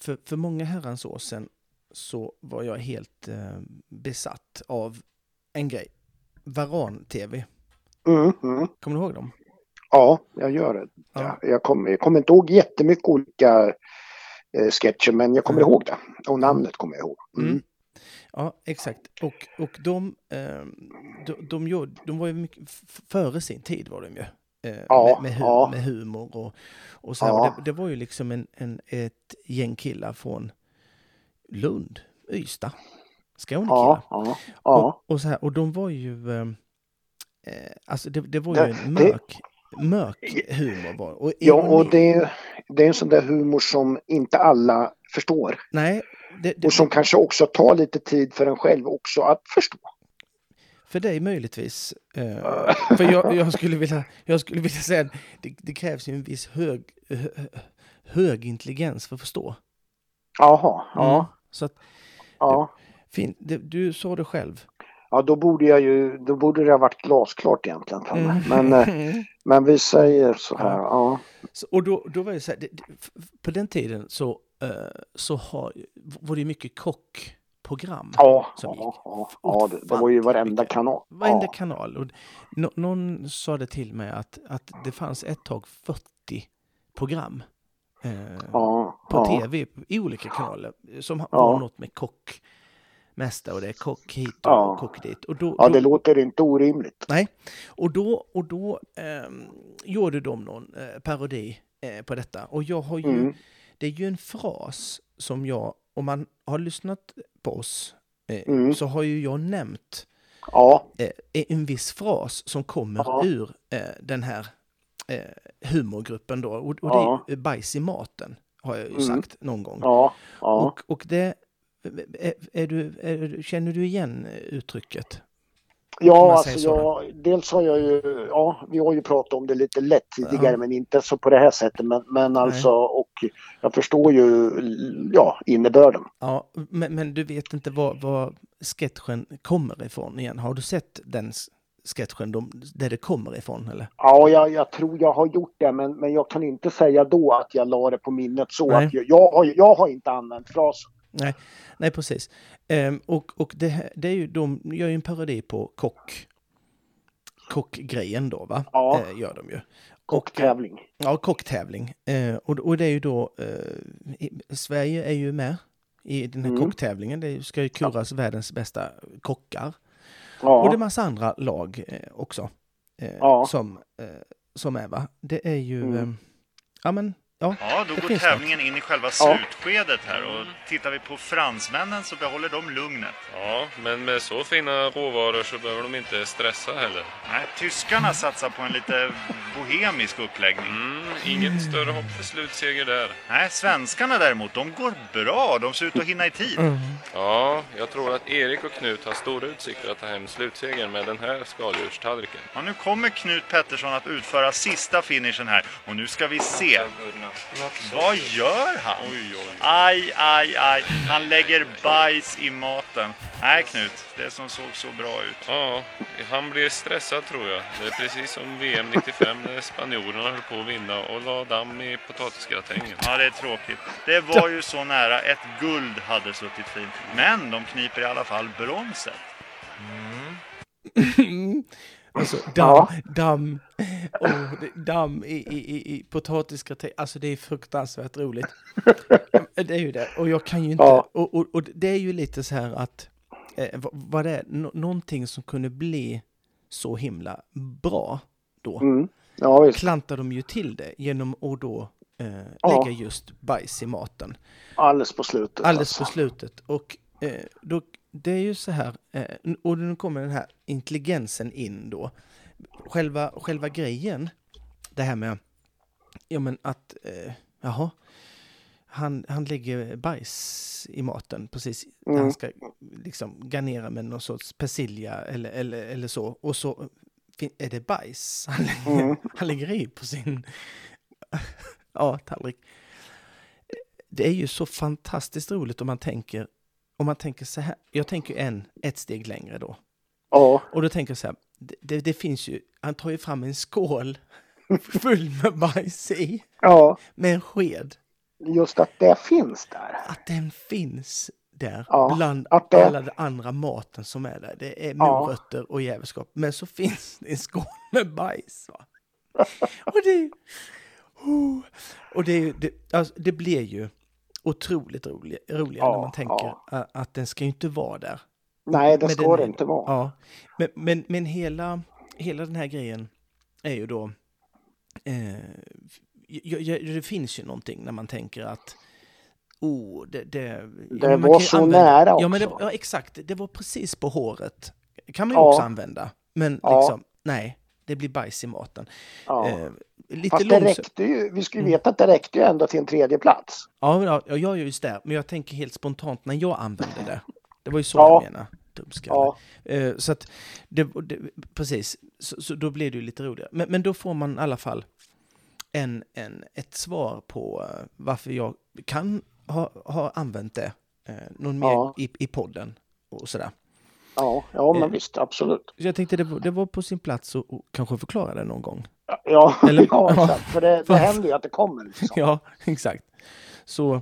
för, för många herrans år sedan så var jag helt eh, besatt av en grej. Varan-TV. Mm, mm. Kommer du ihåg dem? Ja, jag gör det. Ja. Jag, kommer, jag kommer inte ihåg jättemycket olika eh, sketcher, men jag kommer Mm. ihåg det. Och namnet kommer jag ihåg. Mm. Mm. Ja, exakt. Och, och de, eh, de, de, gjorde, de var ju mycket före sin tid var de ju. Eh, Ja, med, med, hu- ja. med humor och, och så. Ja. Och det, det var ju liksom en, en, ett gäng killar från Lund, Ystad, Skånekillar. Ja. Och, och så här, och de var ju... Eh, eh, alltså det, det var Det- ju en det- mörk, mörk humor. Var. Och Ja, och det, är- det är en sån där humor som inte alla förstår. Nej, Och som kanske också tar lite tid för en själv också att förstå. För dig möjligtvis. Eh, för jag, jag, skulle vilja, jag skulle vilja säga att det, det krävs ju en viss hög, hö, hög intelligens för att förstå. Jaha, ja, Mm. Så att, ja. fin, det, du sa det själv. Ja, då borde jag ju, då borde det ha varit glasklart egentligen. Mm. Men, eh, men vi säger så här, ja. Så, och då, då var det så här, det, på den tiden så, eh, så har, var det mycket kockprogram. Ja, Som gick ja, ja det, det var ju varenda kanal. Varenda Ja, kanal. Och nå- någon sa det till mig att, att det fanns ett tag 40 program eh, ja, på ja. tv i olika kanaler som Ja. var något med kockmästare och det är kock hit och Ja. kock dit. Och då, ja, då, det låter inte orimligt. Nej, och då, och då ehm, gjorde de någon eh, parodi eh, på detta. Och jag har ju, Mm. det är ju en fras som jag, om man har lyssnat på oss, eh, Mm. så har ju jag nämnt Ja, eh, en viss fras som kommer Ja. ur eh, den här humorgruppen då. Och, och Ja. det är bajs i maten, har jag ju Mm. sagt någon gång. ja. Och, och det, är, är du, är, känner du igen uttrycket? Ja, alltså så jag, dels har jag ju, ja, vi har ju pratat om det lite lätt tidigare, Ja. men inte så på det här sättet. Men, men alltså, och jag förstår ju, ja, innebörden. Ja, men, men du vet inte var, var sketchen kommer ifrån igen? Har du sett den sketchen de, där det kommer ifrån eller? Ja, jag, jag tror jag har gjort det, men, men jag kan inte säga då att jag la det på minnet så Nej. att jag, jag, har, jag har inte använt frasen. Nej, nej precis. Ehm, och och det, det är ju, de gör ju en parodi på kock. Kockgrejen då va? Ja. Eh, gör de ju. Kocktävling. Ja, kocktävling. Eh, och, och det är ju då, eh, i, Sverige är ju med i den här Mm. kocktävlingen. Det ska ju kuras världens bästa kockar. Ja, Och det är massa andra lag eh, också. Eh, Ja. som, eh, som är va? Det är ju, Mm. eh, ja men, ja. Ja, då går tävlingen in i själva slutskedet här och tittar vi på fransmännen så behåller de lugnet. Ja, men med så fina råvaror så behöver de inte stressa heller. Nej, tyskarna satsar på en lite bohemisk uppläggning. Mm, inget större hopp för slutseger där. Nej, svenskarna däremot, de går bra. De ser ut att hinna i tid. Ja, jag tror att Erik och Knut har stora utsikter att ta hem slutsegern med den här skaldjurstallriken. Ja, nu kommer Knut Pettersson att utföra sista finishen här. Och nu ska vi se. Vad gör han? Aj, aj, aj. Han lägger bajs i maten. Nej, Knut. Det som såg så bra ut. Ja, han blir stressad tror jag. Det är precis som VM 95 när spanjorerna höll på att vinna och la damm i potatisgratängen. Ja, det är tråkigt. Det var ju så nära. Ett guld hade suttit fint. Men de kniper i alla fall bronset. Alltså damm, damm, oh, damm i, i, i, potatisgratäng. Alltså det är fruktansvärt roligt. det är ju det. Och jag kan ju inte, Ja. och, och, och det är ju lite så här att, eh, vad det nå- någonting som kunde bli så himla bra då. Mm. Ja, visst. klantar de ju till det genom att då eh, Ja. lägga just bajs i maten. Alldeles på slutet. Alldeles på alltså. slutet. Och eh, då, det är ju så här, eh, och nu kommer den här intelligensen in då. Själva, själva grejen, det här med, ja men att, eh, jaha, han, han lägger bajs i maten precis när Mm. han ska liksom garnera med någon sorts persilja eller, eller, eller så. Och så är det bajs han lägger, Mm. han lägger i på sin ja, tallrik. Det är ju så fantastiskt roligt om man tänker, om man tänker så här. Jag tänker en, ett steg längre då. Ja, Och då tänker jag så här, det, det, finns ju, han tar ju fram en skål full med bajs i, ja, med en sked. just att det finns där. Att den finns där Ja, bland det- alla den andra maten som är där. Det är Ja. morötter och jävelskap. Men så finns det en skål med bajs. Va? Och det, oh, och det, det, alltså, det blir ju otroligt rolig, roligare Ja, när man tänker ja. att den ska ju inte vara där. Nej, det Men ska den inte vara. Ja, men, men, men hela, hela den här grejen är ju då... Eh, ja, ja, det finns ju någonting när man tänker att... Oh, det, det, Det var så nära Ja, men det, också. ja, exakt. Det var precis på håret. kan man ju Ja. också använda. Men liksom, nej. Det blir bajs i maten. Ja. Eh, lite Fast det räckte ju, vi ska ju veta att det räckte ju ändå till en tredje plats. Ja, ja, jag gör ju just det. Men jag tänker helt spontant när jag använde det. Det var ju så Ja. jag. Dumskalle. Ja, Eh, så att, det, det, precis, så, så då blir det ju lite roligare. Men, men då får man i alla fall en, en, ett svar på eh, varför jag kan ha, ha använt det eh, någon mer Ja. i, i podden och sådär. Ja, ja men Eh. visst, absolut. Jag tänkte det var, det var på sin plats att kanske förklara det någon gång. Ja, Eller- ja exakt. För det, det händer ju att det kommer. Liksom. Ja, exakt. Så,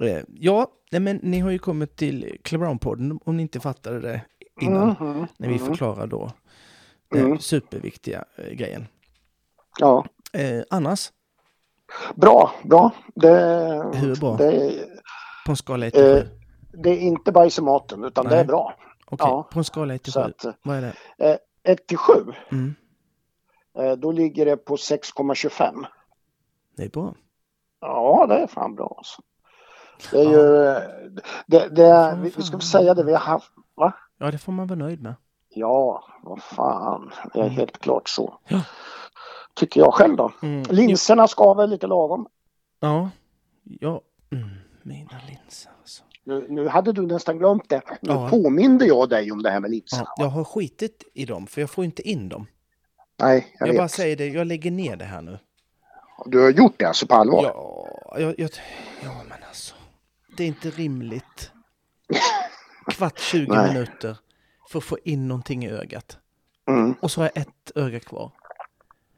eh, ja, nej, men ni har ju kommit till Clown-podden om ni inte fattade det innan. Mhm, När vi mhm. förklarar då den Mm. superviktiga eh, grejen. Ja, Eh, annars, bra, bra. Det, Hur bra? Det, på en skala 1 till 7? Eh, det är inte bajs i maten utan det Nej. är bra. Okej, ja. på en skala 1 till 7, Så att eh, vad är det? 1 till 7, Mm, eh, då ligger det på 6,25. det är bra. Ja, det är fan bra alltså. Det är ju, eh, det, det, Fan, vi, vi ska väl säga det vi har haft, va? Ja, det får man vara nöjd med. Ja, vad fan, det är Mm. helt klart så. Ja. Tycker jag själv då. Mm. Linserna ska väl lite lagom. Ja, ja. Mm, mina linser alltså. Nu, nu hade du nästan glömt det. Nu Ja. påminde jag dig om det här med linserna. Ja, jag har skitit i dem, för jag får inte in dem. Nej, jag, Jag vet. bara säger det, jag lägger ner det här nu. Du har gjort det alltså på allvar? Ja, jag, jag, ja men alltså. Det är inte rimligt. Kvart 20 Nej. minuter för att få in någonting i ögat. Mm. Och så har jag ett öga kvar.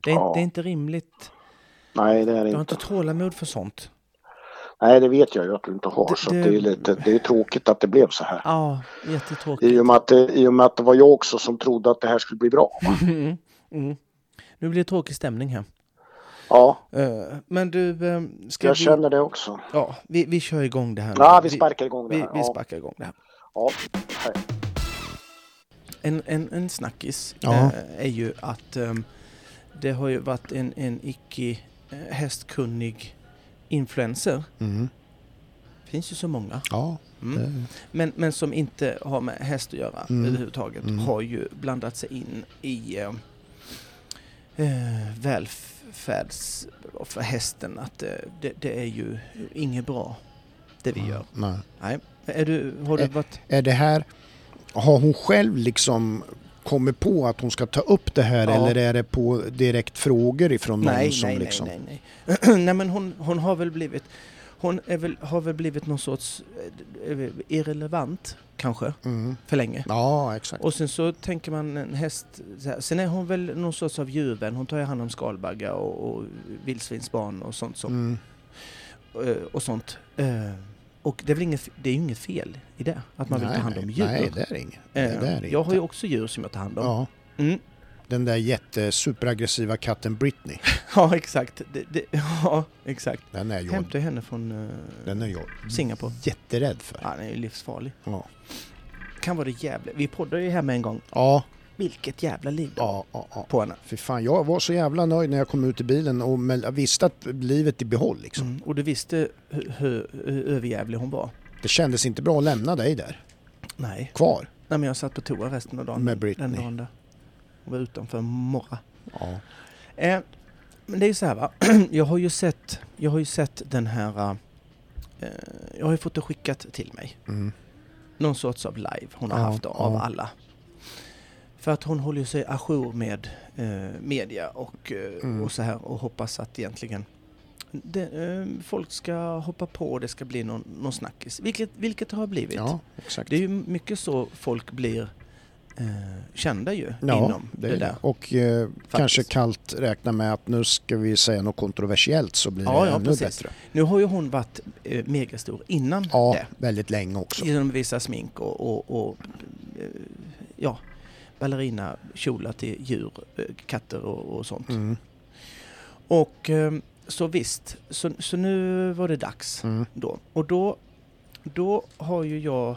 Det är, Ja. det är inte rimligt. Nej, det är det Jag har inte. inte tålamod för sånt. Nej, det vet jag ju att du inte har. Det- så det- det, är lite, det är tråkigt att det blev så här. Ja, jättetråkigt. I och, med att det, I och med att det var jag också som trodde att det här skulle bli bra. Mm. Mm. Nu blir det tråkig stämning här. Ja, Eh, men du, eh, ska jag vi... känner det också. Ja, vi, vi kör igång det här. Ja, vi sparkar igång det vi, här. vi Ja, sparkar igång det här. ja. Hej. En, en, en snackis Ja. eh, är ju att det har ju varit en, en icke hästkunnig influencer. Mm. finns ju så många. Ja, Mm. det, Men, men som inte har med häst att göra Mm. överhuvudtaget. Mm. Har ju blandat sig in i eh, eh, välfärds... för hästen. Att eh, det, det är ju inget bra det vi gör. nej. Nej. Är du, har du varit... Är det här, har hon själv liksom kommit på att hon ska ta upp det här Ja. eller är det på direkt frågor ifrån någon Nej, som nej, liksom... nej, nej, nej. nej, men hon, hon har väl blivit... Hon väl, har väl blivit någon sorts eh, irrelevant, kanske, Mm. för länge. Ja, exakt. Och sen så tänker man en häst... Sen är hon väl någon sorts av djurvän. Hon tar ju hand om skalbaggar och, och vildsvinsbarn och sånt. som- Mm. eh, och sånt. Eh, Och det är väl inget, det är ju inget fel i det, att man vill ta hand om nej, djur. Nej, det är inget. Det Eh, är det jag inte. har ju också djur som jag tar hand om. Ja, Mm. den där jättesuperaggressiva katten Britney. Ja, exakt. Det, det, ja, exakt. Den är jag, Hämtade henne från eh, den är jag Singapore. jätterädd för. Ja, den är ju livsfarlig. Ja. Kan vara det jävla... Vi poddade ju hemma en gång. Ja, Vilket jävla liv ja, ja, ja. på henne. Fy fan, jag var så jävla nöjd när jag kom ut i bilen och visste att livet är i behåll liksom. Mm. Och du visste hur, hur, hur överjävlig hon var? Det kändes inte bra att lämna dig där, Nej. kvar. Nej, men jag satt på toa resten av dagen. Med Britney. Den dagen där. Och var utanför morra. Ja. Eh, men det är ju så här va. Jag har ju sett, jag har ju sett den här... Eh, jag har ju fått det skickat till mig. Mm. Någon sorts av live hon har Ja, haft av ja. alla. För att hon håller sig ajour med eh, media och, eh, Mm. och så här och hoppas att egentligen det, eh, folk ska hoppa på och det ska bli någon, någon snackis. Vilket, vilket har blivit. ja, exakt. Det är ju mycket så folk blir eh, kända ju Ja, inom det det, är där. Och eh, kanske kallt räkna med att nu ska vi säga något kontroversiellt så blir det Ja, ja, ännu precis. bättre. Nu har ju hon varit eh, megastor innan Ja, det. väldigt länge också. Genom att visa smink och, och, och eh, ja, ballerina kjolar till djur, eh, katter och, och sånt. Mm, Och eh, så visst, så, så nu var det dags mm. då. Och då, då har ju jag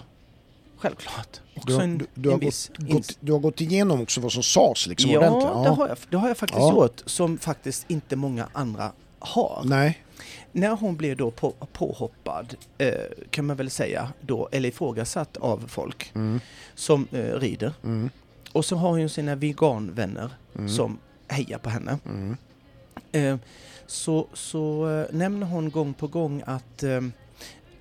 självklart också Du, har- en, du, du, har gått, gått, du har gått igenom också vad som sades liksom ja, ordentligt? Det, har jag, det har jag faktiskt Ja. gjort som faktiskt inte många andra har. Nej, När hon blev då på, påhoppad, eh, kan man väl säga då, eller ifrågasatt av folk mm, som eh, rider. mm, Och så har hon sina veganvänner mm, som hejar på henne. mm, Eh, så så eh, nämner hon gång på gång att, eh,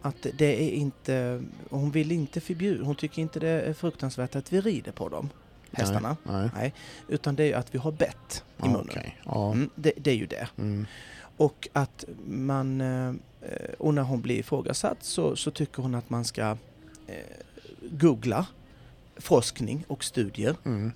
att det är inte, hon vill inte förbjuda, hon tycker inte det är fruktansvärt att vi rider på dem, hästarna. nej. Nej, utan det är ju att vi har bett i Ja, munnen. okej. Ja, Mm, det, det är ju det. mm, Och att man, eh, och när hon blir ifrågasatt så, så tycker hon att man ska eh, googla forskning och studier. mm,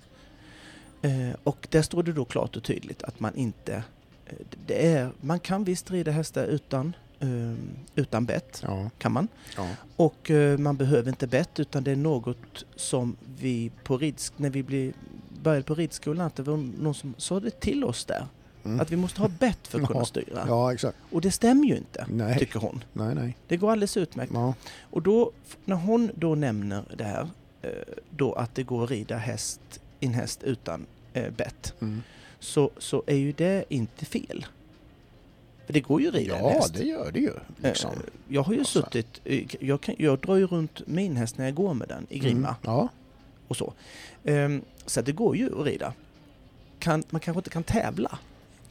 Eh, och där står det då klart och tydligt att man inte, eh, det är, man kan visst rida hästar utan, eh, utan bett, ja, kan man. ja. Och eh, man behöver inte bett utan det är något som vi på ridsk, när vi blir, började på ridskolan, att det var någon som sa det till oss där. Mm. Att vi måste ha bett för att kunna Ja, styra. Ja, exakt. Och det stämmer ju inte, Nej, tycker hon. nej, nej. Det går alldeles utmärkt. Ja, Och då, när hon då nämner det här, då att det går att rida häst, en häst utan eh, bett, mm. så, så är ju det inte fel. För det går ju att rida en ja häst. det gör det ju. Liksom. Eh, Jag har ju Alltså. suttit, eh, jag, kan, jag drar ju runt min häst när jag går med den i grimma Mm. Ja, och så. Ehm, så det går ju att rida. Kan, man kanske inte kan tävla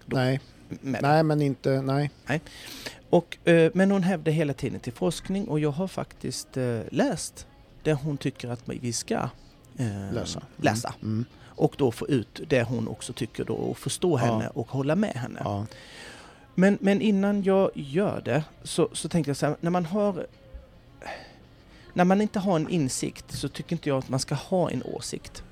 Då. nej, med nej men inte, nej. Och, eh, men hon hävdar hela tiden till forskning och jag har faktiskt eh, läst det hon tycker att vi ska eh, Läsa. Mm. läsa. Mm. Och då få ut det hon också tycker då och förstå Ja. henne och hålla med henne. Ja. Men, men innan jag gör det så, så tänkte jag så här, när man har när man inte har en insikt så tycker inte jag att man ska ha en åsikt.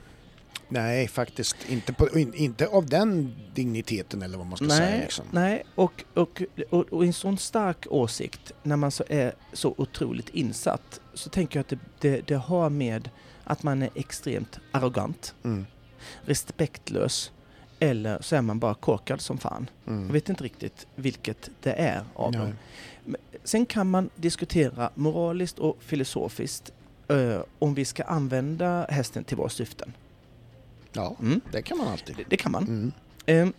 Nej, faktiskt inte, på, in, inte av den digniteten eller vad man ska säga. Nej, Liksom. nej och, och, och, och en sån stark åsikt när man så är så otroligt insatt så tänker jag att det, det, det har med att man är extremt arrogant, Mm. respektlös eller så är man bara korkad som fan. Jag Mm. vet inte riktigt vilket det är av Nej. dem. Sen kan man diskutera moraliskt och filosofiskt eh, om vi ska använda hästen till våra syften. Ja, Mm. det kan man alltid. Det, det kan man. Mm. Ehm,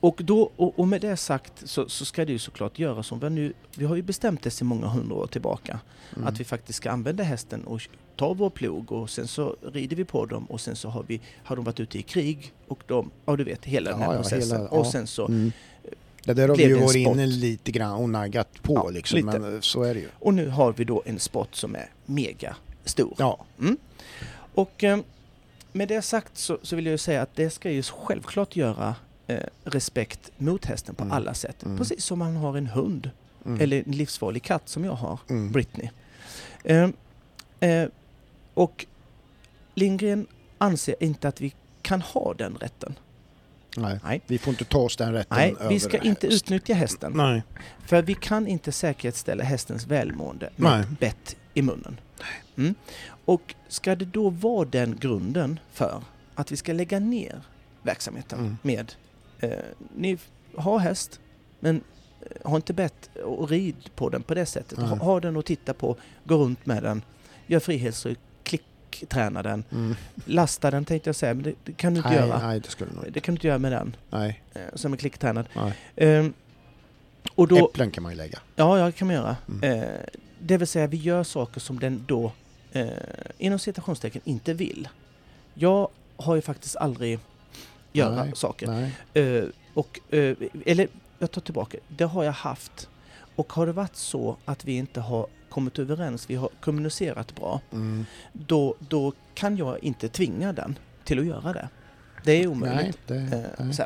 och, då, och, och med det sagt så, så ska det ju såklart göras som vi nu, vi har ju bestämt det sedan många hundra år tillbaka, Mm. att vi faktiskt ska använda hästen och ta vår plog och sen så rider vi på dem och sen så har, vi, har de varit ute i krig och de, ja du vet hela den här Ja, ja, processen. hela- och ja. sen så, Mm. Det där har vi ju varit inne lite grann och naggat på Ja, liksom, lite. men eh, så är det ju. och nu har vi då en sport som är mega stor. Ja, Och eh, med det sagt så, så vill jag ju säga att det ska ju självklart göra eh, respekt mot hästen på Mm. alla sätt. Mm. Precis som man har en hund mm. eller en livsfarlig katt som jag har, mm. Britney. Eh, eh, och Lindgren anser inte att vi kan ha den rätten. Nej. Nej. vi får inte ta oss den rätten Nej, över vi ska inte häst. utnyttja hästen. Nej. För vi kan inte säkerställa hästens välmående med Nej. ett bett i munnen. Mm. Och ska det då vara den grunden för att vi ska lägga ner verksamheten Mm. med eh, ni har häst men eh, har inte bett och rid på den på det sättet. Nej. Ha, ha den och titta på, gå runt med den, gör frihetsryck, klickträna den, Mm. lasta den tänkte jag säga men det, det kan du inte Nej, göra. nej, det skulle nog inte. Det kan du inte göra med den Nej, eh, som är klicktränad. och då, Äpplen kan man ju lägga. Ja, ja, det kan man göra. Mm. Eh, det vill säga, vi gör saker som den då, eh, inom citationstecken, inte vill. Jag har ju faktiskt aldrig göra Nej, saker. Nej. Eh, och, eh, eller, jag tar tillbaka. Det har jag haft. Och har det varit så att vi inte har kommit överens, vi har kommunicerat bra, Mm. då, då kan jag inte tvinga den till att göra det. Det är omöjligt. Nej, det, nej. så.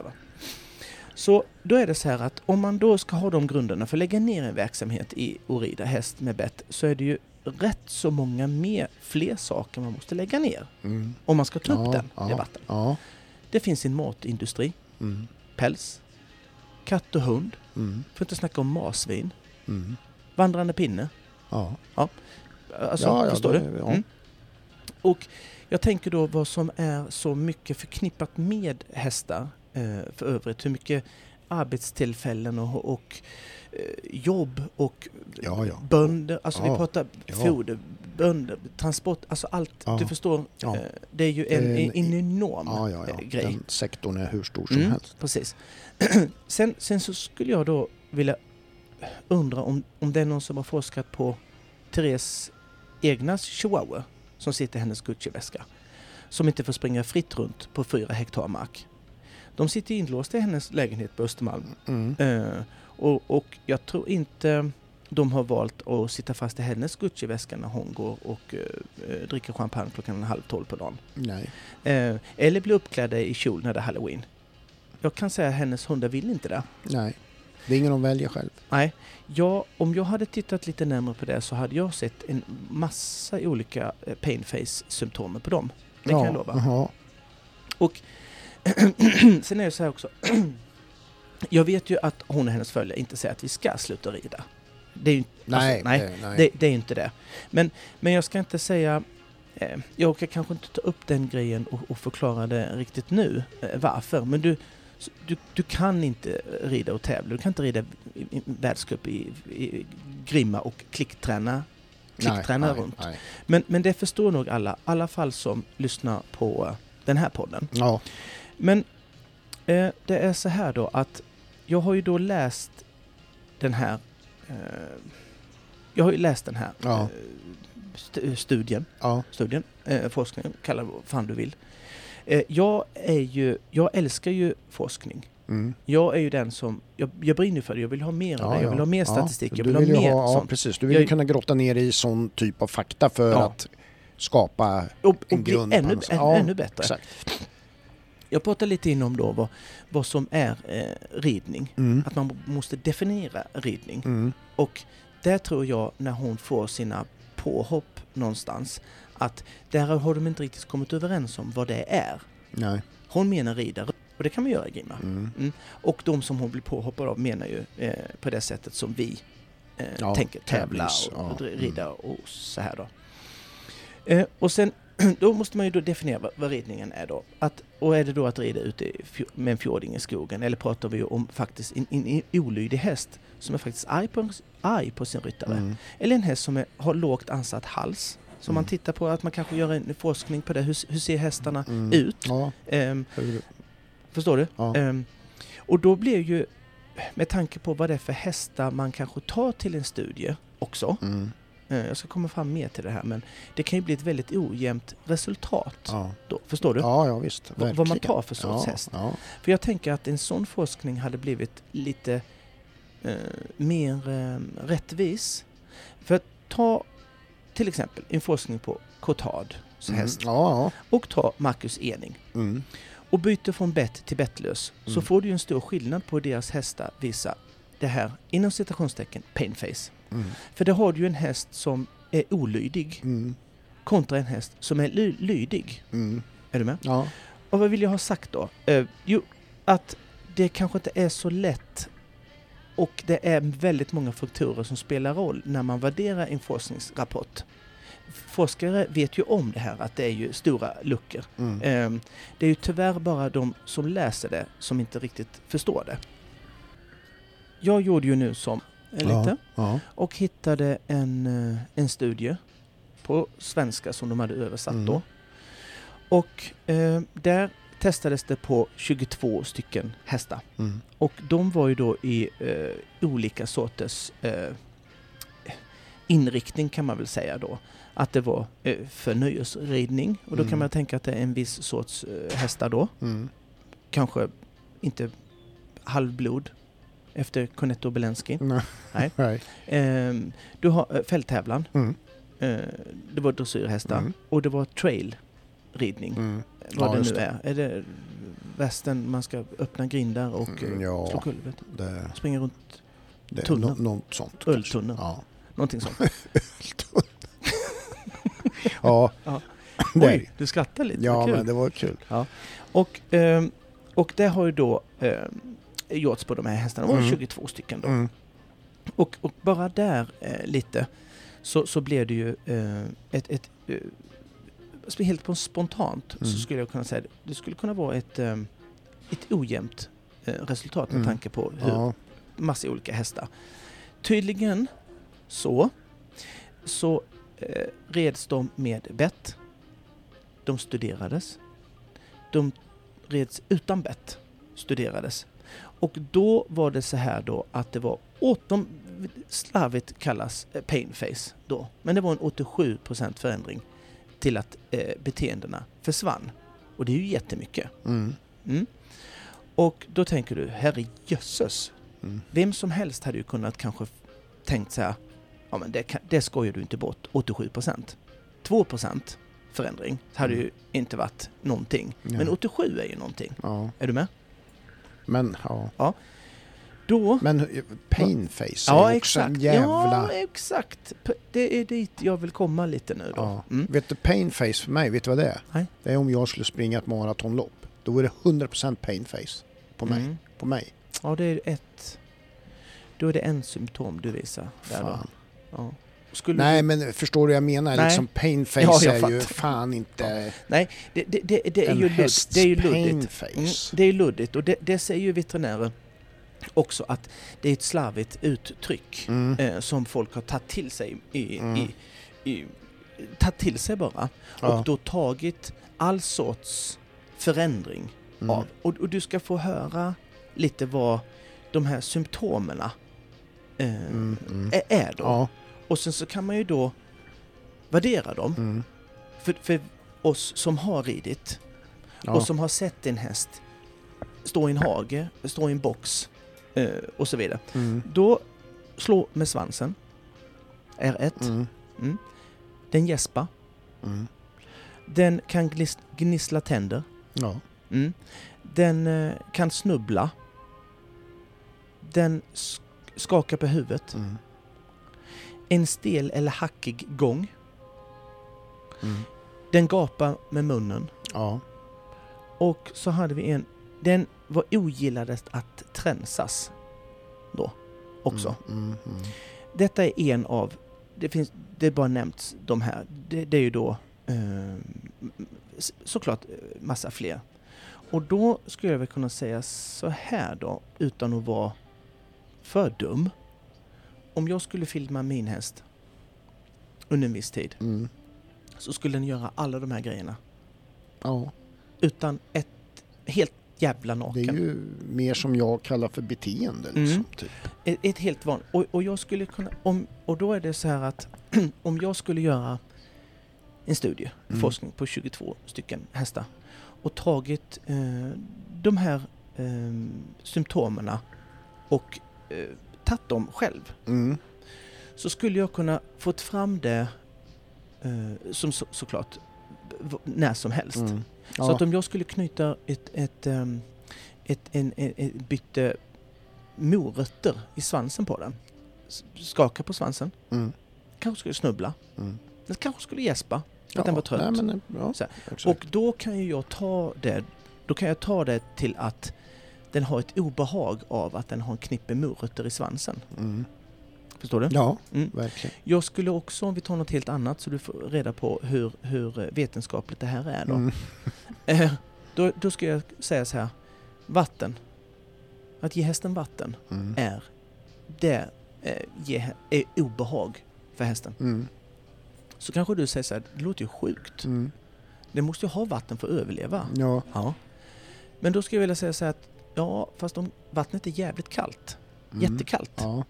Så då är det så här att om man då ska ha de grunderna för att lägga ner en verksamhet i Orida häst med bett så är det ju rätt så många mer, fler saker man måste lägga ner Mm. om man ska ta upp Ja, den ja, debatten. Ja. Det finns en matindustri, Mm. päls, katt och hund, Mm. för att inte snacka om marsvin, Mm. vandrande pinne. Ja. Alltså, Ja, ja, förstår det- du? Mm. Och jag tänker då vad som är så mycket förknippat med hästar eh, för övrigt. Hur mycket arbetstillfällen och, och eh, jobb och Ja, ja. bönder, alltså vi Ja, pratar ja. foder, bönder, transport, alltså allt. Du förstår, eh, det är ju en, en, en- enorm eh, grej. Den sektorn är hur stor som Mm, helst. Precis. sen, sen så skulle jag då vilja undra om, om det är någon som har forskat på Therese egna chihuahua som sitter i hennes Gucci-väska. Som inte får springa fritt runt på fyra hektar mark. De sitter inlåsta i hennes lägenhet på Östermalm. Mm. Eh, och, och jag tror inte de har valt att sitta fast i hennes Gucci-väska när hon går och eh, eh, dricker champagne klockan halv tolv på dagen. Nej. Eh, eller blir uppklädda i kjol när det är halloween. Jag kan säga att hennes hundar vill inte det. Nej. Det är ingen de väljer själv. Nej, jag, om jag hade tittat lite närmare på det så hade jag sett en massa olika eh, pain face-symptomer på dem. Det kan jag lova. Ja. Och sen är det så här också. jag vet ju att hon och hennes följare inte säger att vi ska sluta rida. Det är ju, Nej, alltså, nej, nej. Det, det är inte det. Men, men jag ska inte säga... Eh, jag orkar kanske inte ta upp den grejen och, och förklara det riktigt nu, eh, varför. Men du, du, du kan inte rida och tävla. Du kan inte rida världscup i, i grimma och klickträna, klickträna nej, runt. Nej. Men, men det förstår nog alla, i alla fall som lyssnar på eh, den här podden. Ja. Men eh, det är så här då att jag har ju då läst den här eh, jag har ju läst den här Ja. eh, st- studien, Ja. studien eh, forskningen, kalla det vad fan du vill. Eh, jag är ju, jag älskar ju forskning. Mm. Jag är ju den som, jag, jag brinner för det, jag vill ha mer av det, jag vill ha mer statistik, Ja, jag du vill ha mer ja, sånt. precis. Du vill Jag- ju kunna grotta ner i sån typ av fakta för Ja. att skapa Och, och en grund ännu, Ja, ännu bättre. Exakt. Jag pratar lite inom då vad, vad som är eh, ridning. Mm. Att man måste definiera ridning. Mm. Och där tror jag, när hon får sina påhopp någonstans, att där har de inte riktigt kommit överens om vad det är. Nej. Hon menar ridare, och det kan man göra Grimma. Mm. Och de som hon blir påhoppad av menar ju eh, på det sättet som vi eh, Ja, tänker tävla och, och ja, mm. rida och så här då. Eh, och sen, då måste man ju då definiera vad, vad ridningen är då. Att, och är det då att rida ute med en fjording i skogen eller pratar vi om faktiskt en, en, en olydig häst som är faktiskt arg på, arg på sin ryttare. Mm. Eller en häst som är, har lågt ansatt hals. Så man Mm. tittar på att man kanske gör en forskning på det. Hur, hur ser hästarna Mm. ut? Ja. Hur- förstår du? Ja. Ehm, och då blir ju, med tanke på vad det är för hästar man kanske tar till en studie också. Mm. Eh, jag ska komma fram mer till det här men det kan ju bli ett väldigt ojämnt resultat. Ja. Då, förstår du? ja, ja visst. vad man Verkligen. tar för sorts ja. häst. Ja. För jag tänker att en sån forskning hade blivit lite eh, mer eh, rättvis. För att ta till exempel en forskning på Cottards Mm. häst Ja, och ta Marcus Ening. Mm. och byter från bett till bettlös så Mm. får du en stor skillnad på deras hästar visar det här inom citationstecken painface. Mm. För det har du ju en häst som är olydig Mm. kontra en häst som är ly- lydig. Mm. Är du med? Ja. Och vad vill jag ha sagt då? Eh, jo, att det kanske inte är så lätt och det är väldigt många faktorer som spelar roll när man värderar en forskningsrapport. Forskare vet ju om det här att det är ju stora luckor. Mm. Eh, det är ju tyvärr bara de som läser det som inte riktigt förstår det. Jag gjorde ju nu som lite Ja. och hittade en, eh, en studie på svenska som de hade översatt Mm. då. Och eh, där testades det på 22 stycken hästar. Mm. Och de var ju då i eh, olika sorters eh, inriktning kan man väl säga då. Att det var eh, för nöjesridning och då Mm. kan man tänka att det är en viss sorts eh, hästar då. Mm. Kanske inte halvblod efter Cornetto Belensky. Nej. Nej. Nej. Ehm, du har eh, fälttävlan. Mm. Eh, det var dressyrhästar. Mm. Och det var trailridning. Mm. Vad Ja, det nu är. är det, västen, man ska öppna grindar och Mm, mm, ja. slå kulvet. Det, Springa runt, det, Tunneln. nå- något sånt. Öltunneln. Ja. någonting sånt. ja. Ja. Är Oj, du skrattar lite, Ja, men det var kul. Och, ehm, och det har ju då ehm, gjorts på de här hästarna, det var Mm. 22 stycken då. Mm. Och, och bara där eh, lite så, så blev det ju eh, ett, ett eh, så helt på spontant Mm. så skulle jag kunna säga det, det skulle kunna vara ett, eh, ett ojämnt eh, resultat med Mm. tanke på hur Ja. massa olika hästar. Tydligen så, så eh, reds de med bett. De studerades. De reds utan bett. Studerades. Och då var det så här då att det var, åt, de slarvigt kallas eh, pain face då, men det var en 87% förändring till att eh, beteendena försvann. Och det är ju jättemycket. Mm. Mm. Och då tänker du, herre jösses, Mm. vem som helst hade ju kunnat kanske tänkt så här, ja men det, kan, det skojar du inte bort, 87%. 2% förändring hade Mm. ju inte varit någonting. Ja. Men 87 är ju någonting. Ja. Är du med? Men, ja. Då... Men eh, painface är ja, ju också en exakt. jävla... Ja, exakt. Det är dit jag vill komma lite nu då. Ja. Mm. Vet du, painface för mig, vet du vad det är? Nej. Det är om jag skulle springa ett maratonlopp. Då vore det 100% painface på mig. Mm. På mig. Ja, det är ett... Då är det en symptom du visar. Där då. Fan. Ja. Skulle Nej, du, men förstår du vad jag menar? Nej. Liksom painface Ja, jag är ju fattar. fan inte nej, det, det, det, det är en ju ludd, hästs det är ju luddigt. Mm, det är luddigt och det, det säger ju veterinärer också att det är ett slarvigt uttryck Mm. eh, som folk har tagit till sig i, Mm. i, i, tagit till sig bara Ja. och då tagit all sorts förändring Mm. av. Och, och du ska få höra lite vad de här symptomerna eh, Mm, mm. är, är då. Ja. Och sen så kan man ju då värdera dem. Mm. För, för oss som har ridit Ja. och som har sett en häst stå i en hage, stå i en box eh, och så vidare. Mm. Då slå med svansen. R1. Mm. Den gäspar. Mm. Den kan gnissla tänder. Ja. Mm. Den eh, kan snubbla. Den sk- skakar på huvudet. Mm. En stel eller hackig gång. Mm. Den gapar med munnen. Ja. Och så hade vi en... Den var ogilladest att tränsas. Då. Också. Mm. Mm. Mm. Detta är en av... Det finns... Det bara nämnts de här. Det, det är ju då... Eh, såklart eh, massa fler. Och då skulle jag väl kunna säga så här då, utan att vara för dum. Om jag skulle filma min häst under en viss tid Mm. så skulle den göra alla de här grejerna. Ja. Utan ett helt jävla Det naken. är ju mer som jag kallar för beteende. Liksom, Mm. typ. Ett, ett helt vanligt. Och, och jag skulle kunna... Om, och då är det så här att om jag skulle göra en studie, Mm. forskning på 22 stycken hästar och tagit eh, de här eh, symptomerna och eh, tagit dem själv Mm. så skulle jag kunna fått fram det eh, som så, såklart när som helst. Mm. Så Ja. att om jag skulle knyta ett, ett, ehm, ett, en, en, bytte morötter i svansen på den, skaka på svansen, Mm. kanske skulle snubbla, Mm. den kanske skulle gäspa, Ja, att den var trött. Nej, men, ja, Så exakt. Och då kan ju jag ta det, då kan jag ta det till att den har ett obehag av att den har en knippe morötter i svansen. Mm. Förstår du? Ja, Mm. verkligen. Jag skulle också, om vi tar något helt annat så du får reda på hur, hur eh, vetenskapligt det här är då. Mm. Eh, då, då ska jag säga så här. Vatten. Att ge hästen vatten Mm. är det eh, ge, är obehag för hästen. Mm. Så kanske du säger så här, det låter ju sjukt. Mm. Den måste ju ha vatten för att överleva. Ja. Ja. Men då skulle jag vilja säga så här att ja, fast om vattnet är jävligt kallt, Mm. jättekallt, Ja.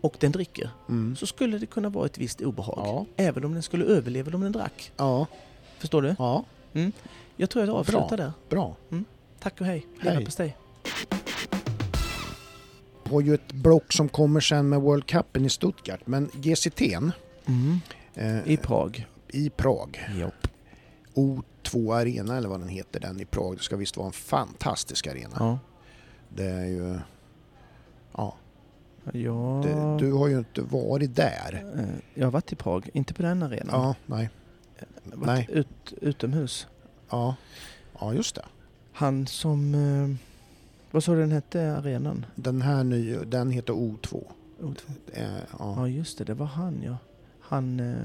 och den dricker, Mm. så skulle det kunna vara ett visst obehag. Ja. Även om den skulle överleva om den drack. Ja. Förstår du? Ja. Jag tror jag avslutar Bra. där. Bra. Tack och hej. Hej. Leverpastej. Har ju ett block som kommer sen med World Cupen i Stuttgart. Men GCT'n Mm. eh, I Prag. i Prag Ja. O2 Arena eller vad den heter, den i Prag. Det ska visst vara en fantastisk arena. Ja. Det är ju... Ja, Ja, det, du har ju inte varit där. eh, jag har varit i Prag, inte på den arenan. Ja, nej. Jag har varit nej. Ut, utomhus. Ja, ja just det. Han som... Eh, vad sa du den hette, arenan? Den här nya, den heter O2. O2. Eh, ja. Ja, just det. Det var han, ja. Han, eh,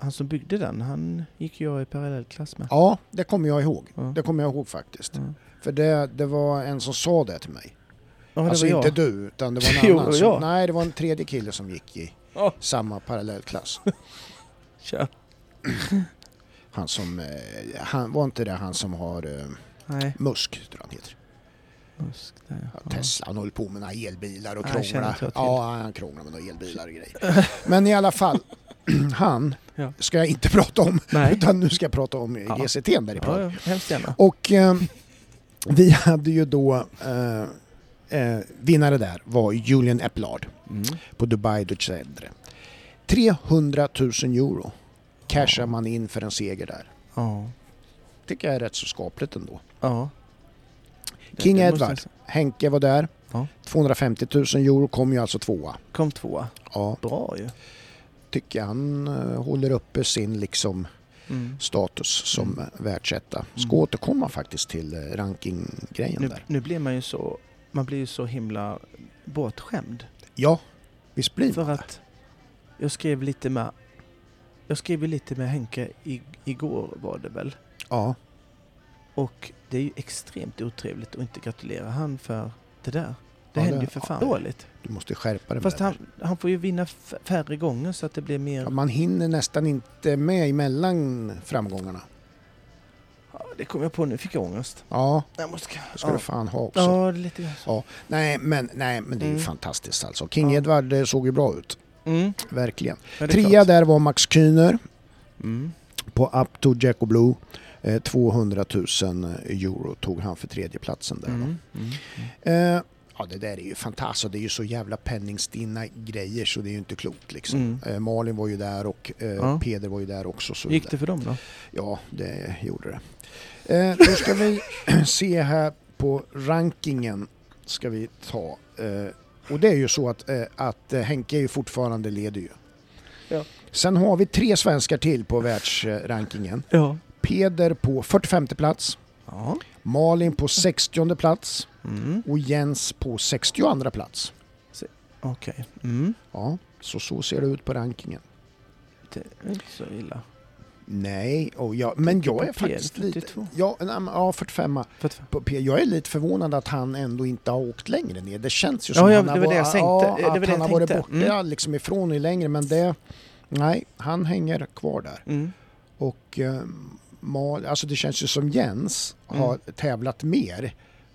han som byggde den, han gick jag i parallellklass med. ja, det kommer jag ihåg. Ja. Det kommer jag ihåg faktiskt. Ja. För det, det var en som sa det till mig. Ja, alltså var jag. inte du, utan det var en Jo, annan. Som, jag. Nej, det var en tredje kille som gick i Ja. samma parallellklass. Kör. Han som, eh, han, var inte det han som har eh, Nej. Musk, tror jag han heter. Musk, där, Ja. Tesla, han håller på med några elbilar och krånglar. inte. Ja, han krånglar med några elbilar och grejer. Men i alla fall, han Ja. ska jag inte prata om, Nej. utan nu ska jag prata om Ja. GCT där i Prag. ja. Och eh, vi hade ju då eh, eh, vinnare där var Julian Eppelard Mm. på Dubai du Cedre. 300 000 euro cashar man in för en seger där. Ja. Tycker jag är rätt så skapligt ändå. ja. Det- King det måste Edward. Henke var där. Ja. 250 000 euro kom ju alltså tvåa. Kom tvåa. Ja, Bra ju. Tycker jag han eh, håller uppe sin liksom Mm. status som Mm. världsetta. Ska Mm. återkomma faktiskt till eh, rankinggrejen Nu, där. nu blir man ju så, man blir ju så himla bortskämd. Ja, visst blir För man att jag skrev lite med, jag skrev lite med Henke i, igår var det väl. Ja, Och det är ju extremt otrevligt att inte gratulera han för det där. Det Ja, händer ju för fan ja. dåligt. du måste skärpa dig Fast han, han får ju vinna färre gånger så att det blir mer... Ja, man hinner nästan inte med emellan framgångarna. Ja, det kom jag på nu, fick jag ångest. Ja, Jag måste... det ska ja. du fan ha också. Ja, lite grann så. Ja. Nej, men, nej, men det är ju Mm. fantastiskt alltså. King Ja. Edward eh, såg ju bra ut, Mm. verkligen. Trea klart. där var Max Kühner Mm. på Up to Jacko Blue. Eh, 200 000 euro tog han för tredjeplatsen där. då. Mm. Mm. Eh, ja, det där är ju fantastiskt. Det är ju så jävla penningstinna grejer så det är ju inte klokt liksom. Mm. Eh, Malin var ju där och eh, Ja. Peder var ju där också. Så Gick det för dem då? Ja, det gjorde det. Eh, då ska vi se här på rankingen. Ska vi ta. Eh, och det är ju så att, eh, att eh, Henke är ju fortfarande leder ju. Ja. Sen har vi tre svenskar till på världsrankingen. Ja. Peder på 45 plats, Ja. Malin på 60 plats Mm. och Jens på 62 plats. Okej. Mm. Ja, så så ser det ut på rankingen. Det är inte så illa. Nej, och jag, men jag är faktiskt lite... 42. Ja, ja 45. För att, på P. Jag är lite förvånad att han ändå inte har åkt längre ner. Det känns ju Ja, som ja, han det var det jag tänkte. Ja, att han har varit borta Mm. liksom ifrån nu längre, men det... Nej, han hänger kvar där. mm. Och eh, Mal, alltså det känns ju som Jens har tävlat mer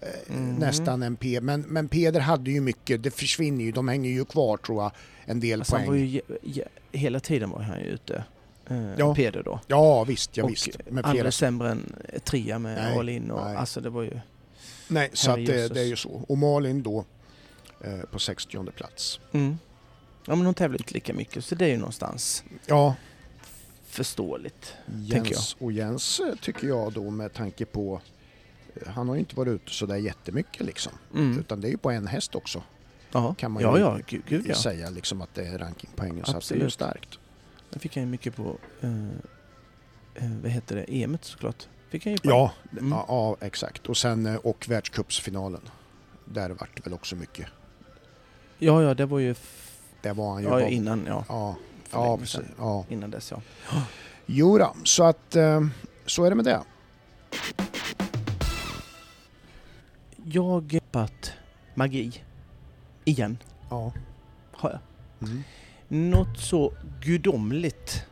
eh, Mm. nästan än P. Men, men Peder hade ju mycket, det försvinner ju, de hänger ju kvar tror jag, en del Alltså, han poäng. var ju, hela tiden var han ju ute. Eh, Ja. Peder då. Ja visst, ja och visst. Med aldrig sämre än trea med Nej, all in och nej. alltså det var ju... Nej, så att det, det är ju så. Och Malin då eh, på 60 plats. Mm. Ja men hon tävlar inte lika mycket så det är ju någonstans Ja, förståeligt. Jens, och Jens eh, tycker jag då med tanke på eh, han har ju inte varit ute så där jättemycket liksom. Mm. Utan det är ju på en häst också. Ja, kan man ja, ju ja, gud, gud ja. Säga liksom att det är rankingpoängen. Så att det är Absolut. starkt. Den fick han ju mycket på, eh, eh, vad heter det, EMet såklart. Fick han ju. Ja, Mm. ja, ja, exakt. Och sen och världscupsfinalen. Där vart det väl också mycket. ja, ja, det var ju Där var han ju ja, innan, ja. Ja, För ja, länge sedan. Ja. Innan dess ja. Jo då, så att eh, så är det med det. Jag har magi. Igen, Ja. har jag. Mm. Något så gudomligt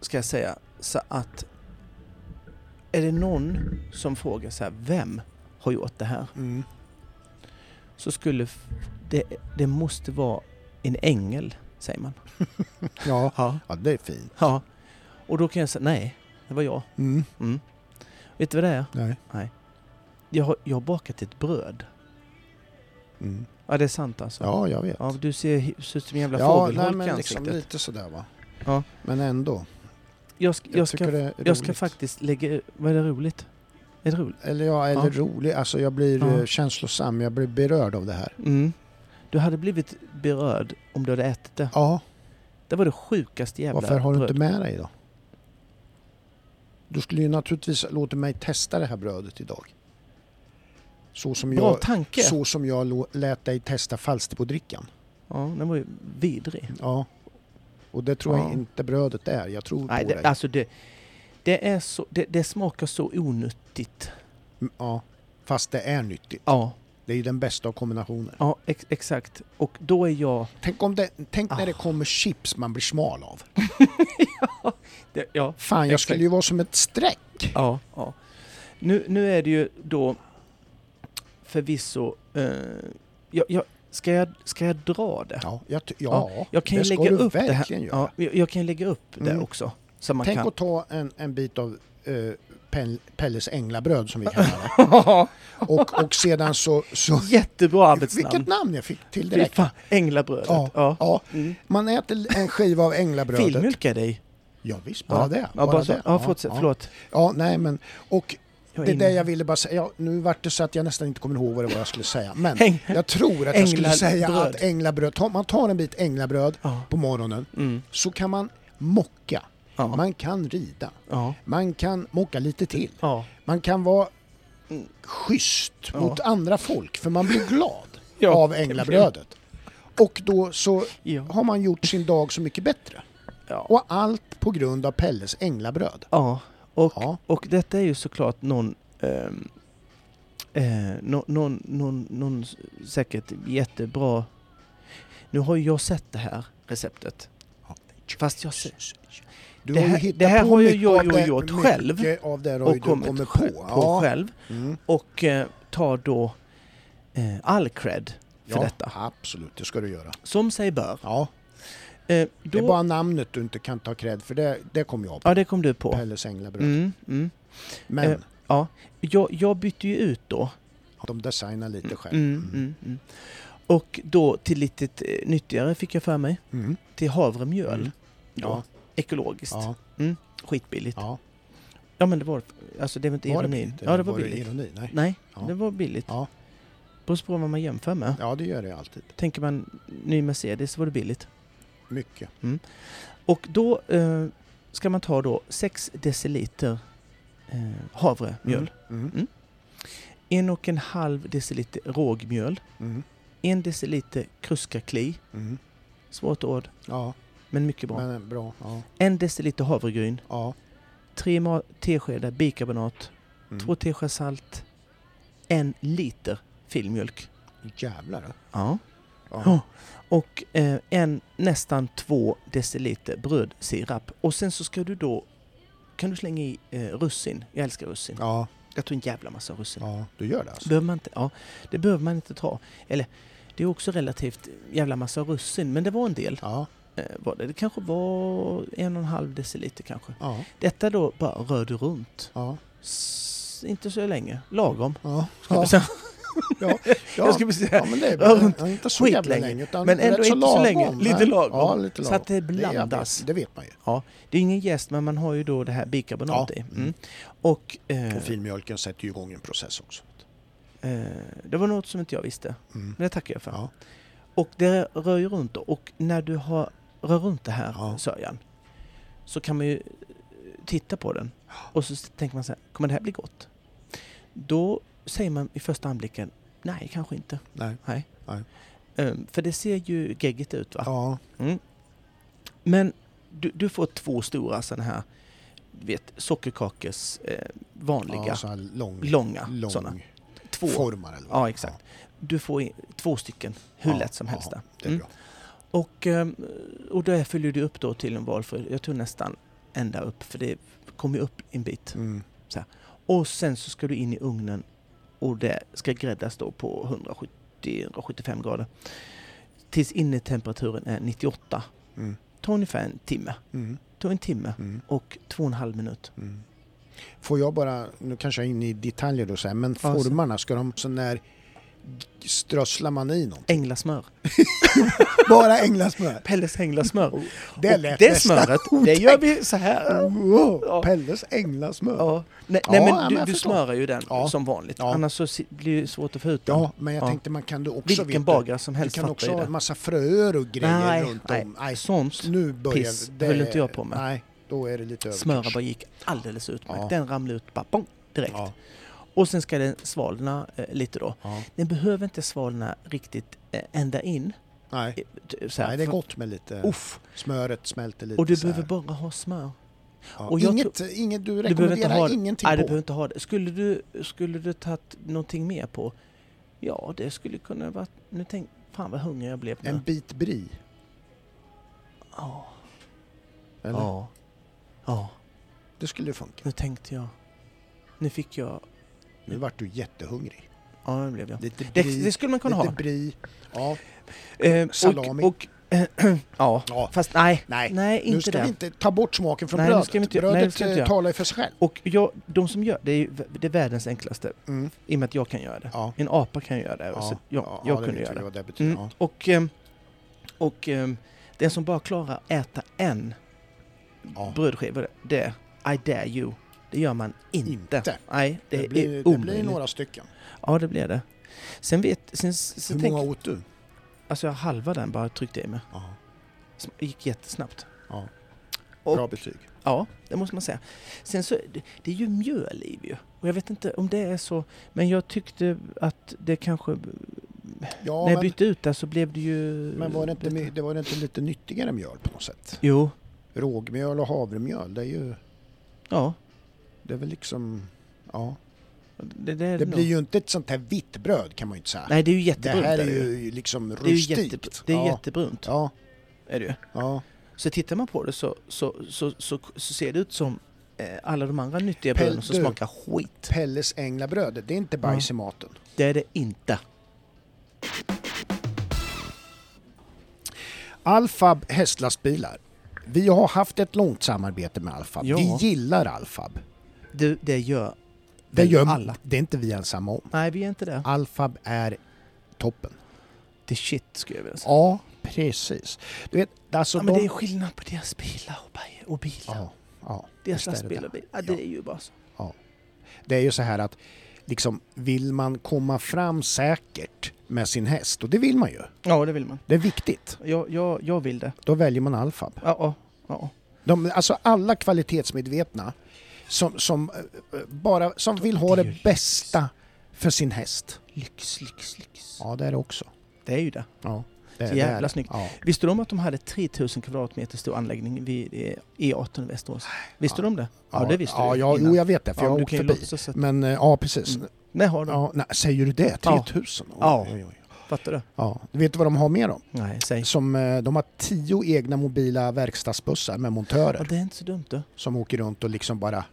ska jag säga. Så att är det någon som frågar så här, vem har gjort det här? Mm. Så skulle det, det måste vara en ängel, säger man. Ja. Ja. ja, det är fint. ja. Och då kan jag säga, nej, det var jag. Mm. Mm. Vet du vad det är? Nej. Jag har, jag har bakat ett bröd. Mm. Ja, det är sant alltså. Ja, jag vet. Ja, du ser, ser ut som en jävla Ja, fågelholk nej, i men liksom ansiktet. lite sådär va. Ja. Men ändå. jag, ska, jag, ska, jag ska faktiskt lägga... Vad är det roligt? Är det roligt? Eller ja, eller Ja. rolig. Alltså jag blir Ja. eh, känslosam, jag blir berörd av det här. Mm. Du hade blivit berörd om du hade ätit det. Ja, Det var det sjukaste jävla varför har du inte bröd. med dig då? Du skulle ju naturligtvis låta mig testa det här brödet idag. Så som Bra jag, tanke! så som jag lät dig testa Falsterbo-drickan. Ja, den var ju vidrig. Ja. Och det tror jag Ja. inte brödet är. Jag tror Nej, på det, dig. alltså det, det, är så, det, det smakar så onyttigt. Mm, Ja. Fast det är nyttigt. Ja, Det är ju den bästa av kombinationer. ja ex, exakt. Och då är jag... Tänk, om det, tänk när Ah. det kommer chips man blir smal av. Det, ja, Fan, jag Exakt. skulle ju vara som ett streck. ja, ja. Nu, nu är det ju då förvisso... Eh, jag, jag, ska, jag, ska jag dra det? Ja, jag, ty- ja, Jag kan det ska lägga du upp det här. verkligen göra. Ja, jag, jag kan lägga upp det Mm. också. Så man Tänk kan... att ta en, en bit av eh, Pelles änglabröd som vi kallar det. Och, och sedan så... så Jättebra arbetsnamn. vilket namn jag fick till direkt. fan, Änglabrödet. Ja, Ja. ja. Mm. Man äter en skiva av änglabrödet. Filmjölkar dig. Ja, visst, bara ja. det. Ja, bara det. Ja, fortsätt. ja. Förlåt. Ja, nej men... Och Jag det är det jag ville bara säga. Ja, nu vart det så att jag nästan inte kommer ihåg vad det var jag skulle säga. Men Äng- jag tror att jag skulle säga att änglabröd, man tar en bit änglabröd på morgonen Mm. så kan man mocka, Ja. man kan rida, Ja. man kan mocka lite till. Ja. Man kan vara schysst mot andra folk för man blir glad av det änglabrödet. Och då så har man gjort sin dag så mycket bättre. Och allt på grund av Pelles änglabröd. ja. Och, och detta är ju såklart någon... ehm, eh, nå- någon, någon, någon s- säkert jättebra... Nu har ju jag sett det här receptet. Fast jag Du Det har ju här- det här har ju jag gjort själv och kommit på, på. Ja. själv. Mm. Och eh, tar då eh, all cred för Ja, detta. absolut, det ska du göra. Som sig bör. Ja, Eh, det är då, bara namnet du inte kan ta cred för det, det kom jag på. Ja, det kom du på. Pelles änglabröd. Mm, mm. Men Eh, Ja, jag, jag bytte ju ut då. de designar lite själv. Mm, mm, mm. Och då till lite nyttigare fick jag för mig. Mm. Till havremjöl. Mm. Då. Ja. Ekologiskt. Ja, Skitbilligt. Ja. ja. men det var Alltså det var inte Var det ironin. billigt? Ja det var det billigt. ironi? Nej. Nej, Ja. det var billigt. Ja. Beror på vad man jämför med. ja, det gör det alltid. Tänker man ny Mercedes så var det billigt. Mycket. Och då eh, ska man ta då 6 deciliter eh, havremjöl. Mm. En och en halv deciliter rågmjöl. Mm. En deciliter kruskakli. Mm. Svårt ord, Ja, men mycket bra. men bra. Ja. En deciliter havregryn. ja. Tre teskedar bikarbonat. Mm. Två teskedar salt. En liter filmjölk. Jävlar. Ja. Ja. Och eh, en nästan två deciliter brödsirap. Och sen så ska du då kan du slänga i eh, russin. Jag älskar russin. Ja, Jag tror en jävla massa russin. ja, du gör det alltså? Behöver man inte, ja, det behöver man inte ta. Eller det är också relativt jävla massa russin, men det var en del. Ja, Eh, var det. det kanske var en och en halv deciliter kanske. ja, Detta då bara rör du runt. ja. S- inte så länge. Lagom. Ja, ja, säga. ja, Jag ska säga. ja, men det är runt Ja, inte så jävla länge. Utan Men ändå inte så länge. lagom. Lite lagom. Ja, lite Så att det lagom. blandas. vet, det vet man ju. Det är ingen jäst, men man har ju då det här bikarbonat Ja. i. Mm. Och eh, Och filmjölken sätter ju igång en process också. eh, det var något som inte jag visste. Mm. Men det tackar jag för. Ja. Och det rör ju runt. Och när du har rör runt det här Ja. sörjan så kan man ju eh, titta på den och så tänker man så här, kommer det här bli gott? Då säger man i första anblicken, nej kanske inte. Nej. Nej. Nej. Ehm, för det ser ju geggigt ut va? Ja, Mm. Men du, du får två stora sådana här, vet, sockerkakes eh, vanliga, ja så här lång, långa lång sådana. Två. formar eller vad Ja, exakt. Du får två stycken, hur Ja, lätt som ja, helst där. Det är Mm. bra. Och, ehm, och där följer du upp då till en valfri, jag tror nästan ända upp, för det kommer ju upp en bit. Mm. Och sen så ska du in i ugnen och det ska gräddas då på 170-175 grader. Tills innetemperaturen är 98. Mm. Ta ungefär en timme. Mm. Ta en timme Mm. och två och en halv minut. Mm. Får jag bara, nu kanske jag är inne i detaljer då så här, men Ja, formarna, ska de så när strösslar man i någon? Änglasmör. Bara änglasmör. Pelles änglasmör. Det Och lät det smöret, det gör vi så här. Ja. Pelles änglasmör. Ja. Nej, Ja, nej men du, du smörar ju den som vanligt. Annars så blir det svårt att få ut den. Ja, men jag Ja. tänkte man kan du också Vilken bagare som helst Du kan fattar också ha det. en massa fröer och grejer Nej, runt nej. om. Nej, Sånt nu börjar piss höll inte jag på med. Nej, då är det lite över. smöra bara gick alldeles utmärkt. Den ramlade ut bara bong, direkt. Och sen ska den svalna eh, lite då. ja. Den behöver inte svalna riktigt eh, ända in. Nej. eh, t- Så här, nej, det är gott med lite... Uff. Smöret smälter lite Och du behöver bara ha smör. Ja. och inget, inget, du Du behöver inte rekommenderar ha ingenting Nej, du på? behöver inte ha det. Skulle du, skulle du tagit någonting mer på? Ja, det skulle kunna vara... Nu tänk... Fan vad hungrig jag blev nu. En bit brie? Ja. Eller? Ja. Ja. Det skulle funka. Nu tänkte jag... Nu fick jag... Nu vart du jättehungrig. Ja, det blev jag. Lite Det, brie, det skulle man kunna lite ha. brie. Ja, Eh, salami. Och, och, ja, ja. fast nej. Nej, Nej, nu inte ska det. vi inte ta bort smaken från Nej, nu brödet. ska vi inte- nej, det brödet vi inte eh, talar ju för sig själv. Och jag, de som gör det är det är världens enklaste. Mm. I och med att jag kan göra det. Ja. En apa kan göra det. Ja, så jag, ja, jag ja, kunde göra det. Det betyder. Mm. Och, ehm, och ehm, den som bara klarar att äta en Ja. brödskiva, det, I dare you. Det gör man inte. Inte. Nej, det, Det, blir, är det omöjligt. blir några stycken. Ja, det blir det. Sen vet... Sen, sen Hur tänk, många åt du? Alltså jag halva den bara tryckte i mig. Som gick jättesnabbt. Ja. Och- Bra betyg. Ja, det måste man säga. Sen så, det, det är ju mjöl i ju. Och jag vet inte om det är så, men jag tyckte att det kanske... Ja, när jag bytte ut det så blev det ju... men var det, inte, det var det inte lite nyttigare mjöl på något sätt? Jo, Rågmjöl och havremjöl, det är ju... ja. Det är väl liksom... Ja. Det, det, Det nog. blir ju inte ett sånt här vitt bröd kan man ju inte säga. Nej, det är ju det jättebrunt. här är det ju liksom det är ju rustikt. jätte, det är ja. jättebrunt. Ja, Är det ja. Så tittar man på det så, så, så, så, så ser det ut som eh, alla de andra nyttiga Pel- bröden som du. smakar skit. Pelles änglabröd, det är inte bajs i maten. Det är det inte. Alfab hästlastbilar. Vi har haft ett långt samarbete med Alfab. Ja. Vi gillar Alfab. Det, det gör Det gör alla. Det är inte vi ensamma om. Nej, vi är inte det. Alfab är toppen. Det är shit, skulle jag vilja säga. Ja, precis. Du vet, alltså Ja, men de... det är skillnad på deras bilar och, bi- och bilar. Ja, ja, deras lastbilar och bilar. Ja, det är ju bara så. Det är ju så här att liksom, vill man komma fram säkert med sin häst, och det vill man ju. Ja, det vill man. Det är viktigt. Jag, jag, jag vill det. Då väljer man Alfab. Ja, ja, ja. De, alltså alla kvalitetsmedvetna som, som, eh, bara, som vill ha Det det bästa för sin häst. Lyx, lyx, lyx. Ja, det är det också. Det är ju det. Ja, det, Så det är jävla det. snyggt. Ja. Visste du om att de hade 3000 kvadratmeter stor anläggning vid eh, E18 i Västerås? Visste du om det? Ja, det visste ja, du Ja, jo, jag vet det, för Ja, jag har du åkt förbi. att... Men eh, ja, precis. Mm. Nej, har de. Ja, nej, säger du det? Ja. 3000? Oj, Ja. Oj, oj. Fattar du? Ja. Du vet vad de har mer då? Nej, säg. Som, eh, de har tio egna mobila verkstadsbussar med montörer Ja, det är inte så dumt du. som åker runt och liksom bara...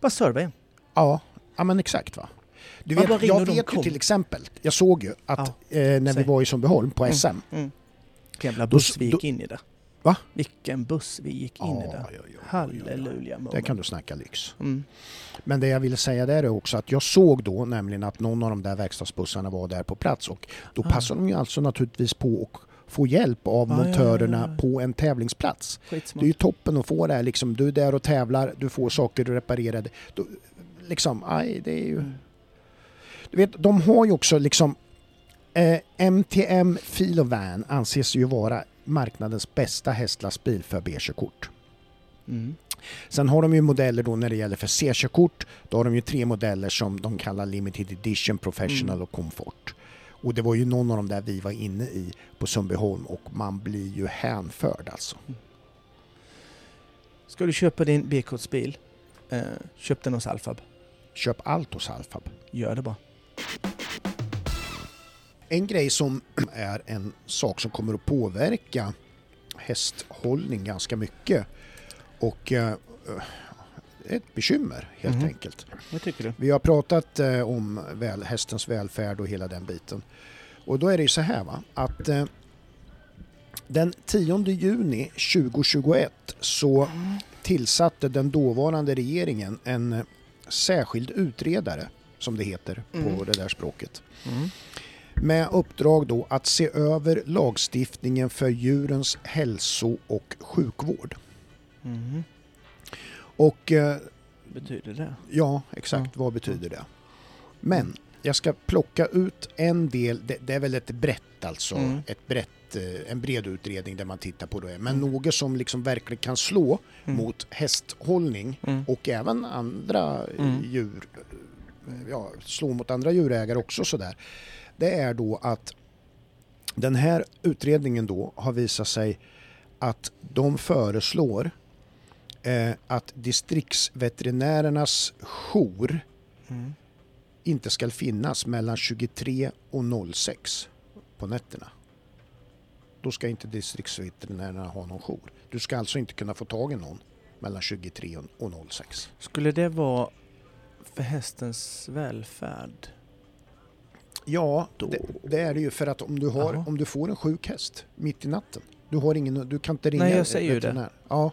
Bara serva en. Ja, ja men exakt va. Du Ja, vet, jag vet ju till exempel, jag såg ju att eh, när vi säg. var i Sundbyholm på Mm. SM, Mm. Jävla Då- buss vi gick då- in i det. Va? Vilken buss vi gick in i Ja, det. ja, ja, ja, ja. Halleluja där kan du snacka lyx. Mm. Men det jag ville säga där är också att jag såg då nämligen att någon av de där verkstadsbussarna var där på plats och då Ah. passade de ju alltså naturligtvis på att få hjälp av Ja, ja, ja, montörerna ja. på en tävlingsplats. Skitsmart. Det är ju toppen att få det här liksom, du är där och tävlar, du får saker reparerade. Då, liksom, aj, det är ju... Mm. Du vet, de har ju också liksom eh, MTM Filovan anses ju vara marknadens bästa hästlastbil för B-körkort. Mm. Sen har de ju modeller då när det gäller för C-körkort. Då har de ju tre modeller som de kallar Limited Edition, Professional Mm. och Comfort. Och det var ju någon av dem där vi var inne i på Sundbyholm och man blir ju hänförd alltså. Ska du köpa din B-kortsbil, eh, köp den hos Alfab. Köp allt hos Alfab. Gör det bara. En grej som är en sak som kommer att påverka hästhållning ganska mycket och eh, ett bekymmer helt Mhm. enkelt. Vad tycker du? Vi har pratat eh, om väl, hästens välfärd och hela den biten. Och då är det ju så här va, att eh, den 10 juni 2021 så tillsatte den dåvarande regeringen en eh, särskild utredare som det heter på Mm. det där språket. Mm. Med uppdrag då att se över lagstiftningen för djurens hälso och sjukvård. Mm. Och eh, Betyder det? ja, exakt vad betyder det? Men jag ska plocka ut en del, det, det är väl ett brett alltså, Mm. ett brett, eh, en bred utredning där man tittar på det. Men något som liksom verkligen kan slå Mm. mot hästhållning Mm. och även andra Mm. djur, eh, ja, slå mot andra djurägare också sådär. Det är då att den här utredningen då har visat sig att de föreslår eh, att distriktsveterinärernas jour Mm. inte ska finnas mellan 23 och 06 på nätterna. Då ska inte distriktsveterinärerna ha någon jour. Du ska alltså inte kunna få tag i någon mellan 23 och 06. Skulle det vara för hästens välfärd? Ja, det, det är det ju för att om du, har, om du får en sjuk häst mitt i natten, du, har ingen, du kan inte ringa Nej, jag säger ju veterinär. Ja,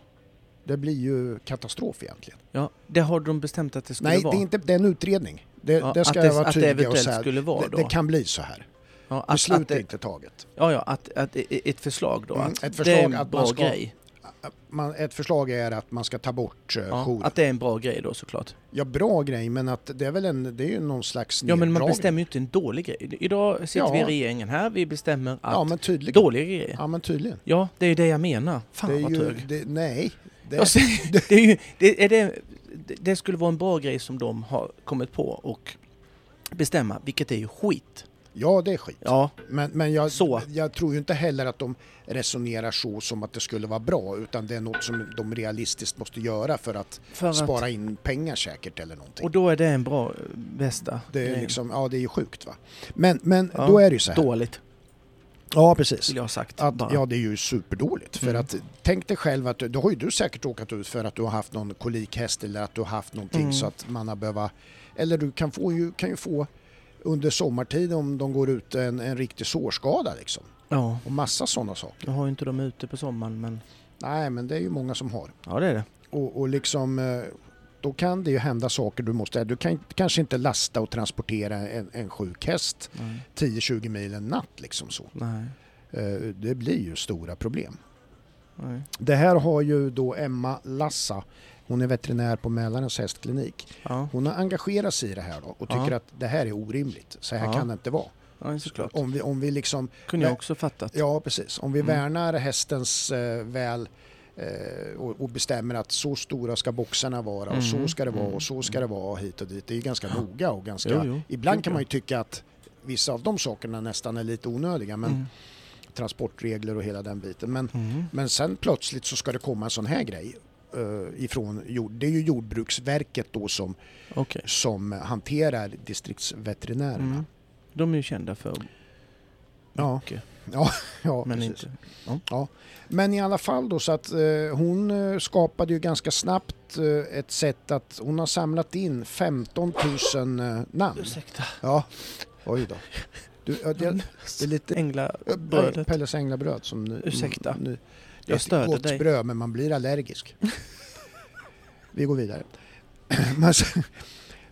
det blir ju katastrof egentligen. Ja, det har de bestämt att det skulle Nej, vara. det är inte det är en utredning. Det, Ja, det ska att det- jag vara det tydlig och säga. skulle vara det, då. det kan bli så här. ja, att, Beslut att är det, inte taget. ja, ja, att, att ett förslag då. Mm, att ett det förslag är en att bra ska- grej. Man, ett förslag är att man ska ta bort uh, Ja, att det är en bra grej då såklart. Ja, bra grej, men att det är väl en, det är ju någon slags Ja, men man bestämmer ju inte en dålig grej. Idag sitter Ja. vi i regeringen här, vi bestämmer att Ja, men tydligen. dåliga grejer. Ja, men tydligen. Ja, det är ju det jag menar. Fan det vad ju, det, nej. Det, Jag säger- det, är ju, det, är det, det- skulle vara en bra grej som de har kommit på och bestämma, vilket är ju skit. ja, det är skit. Ja, Men, men jag, jag tror ju inte heller att de resonerar så som att det skulle vara bra, utan det är något som de realistiskt måste göra för att för att, spara in pengar säkert eller någonting. och då är det en bra, eh, bästa Det är grejen. liksom, ja det är ju sjukt va. Men, men Ja, då är det ju så här. Dåligt, Ja, precis. vill jag ha sagt. Att, ja, det är ju superdåligt. För Mm. att tänk dig själv att, då har ju du säkert råkat ut för att du har haft någon kolikhäst eller att du har haft någonting Mm. så att man har behövt, eller du kan, få ju, kan ju få under sommartid om de går ut en, en riktig sårskada liksom. Ja, Och massa sådana saker. jag har ju inte dem ute på sommaren, men Nej, men det är ju många som har. ja det är det. Och, och liksom, eh, då kan det ju hända saker du måste, du kan kanske inte lasta och transportera en, en sjuk häst Nej. 10-20 mil en natt liksom så. Nej. Eh, Det blir ju stora problem. Nej. Det här har ju då Emma Lassa, hon är veterinär på Mälarens hästklinik. Ja, Hon har engagerat sig i det här då och tycker Ja. att det här är orimligt. Så här Ja. kan det inte vara. ja såklart. Om vi, om vi liksom, Kunde jag också fattat. ja precis, om vi Mm. värnar hästens eh, väl och, och bestämmer att så stora ska boxarna vara och så Mm. ska det vara Mm. och så ska det vara hit och dit. Det är ganska noga och ganska... Jo, jo. Ibland kan man ju tycka att vissa av de sakerna nästan är lite onödiga men Mm. transportregler och hela den biten. Men Mm. Men sen plötsligt så ska det komma en sån här grej eh, ifrån jord. Det är ju Jordbruksverket då som, Okej. som hanterar distriktsveterinärerna. Mm. De är ju kända för Ja, mycket, ja, ja men precis. inte... Men i alla fall då så att eh, hon eh, skapade ju ganska snabbt eh, ett sätt att hon har samlat in 15 000 eh, namn. Ursäkta. Ja, oj då. Du, ja, det, det är lite Änglabrödet. Pelles änglabröd som nu, Ursäkta. Nu, det är Jag ett störde gott dig. bröd men man blir allergisk. Vi går vidare.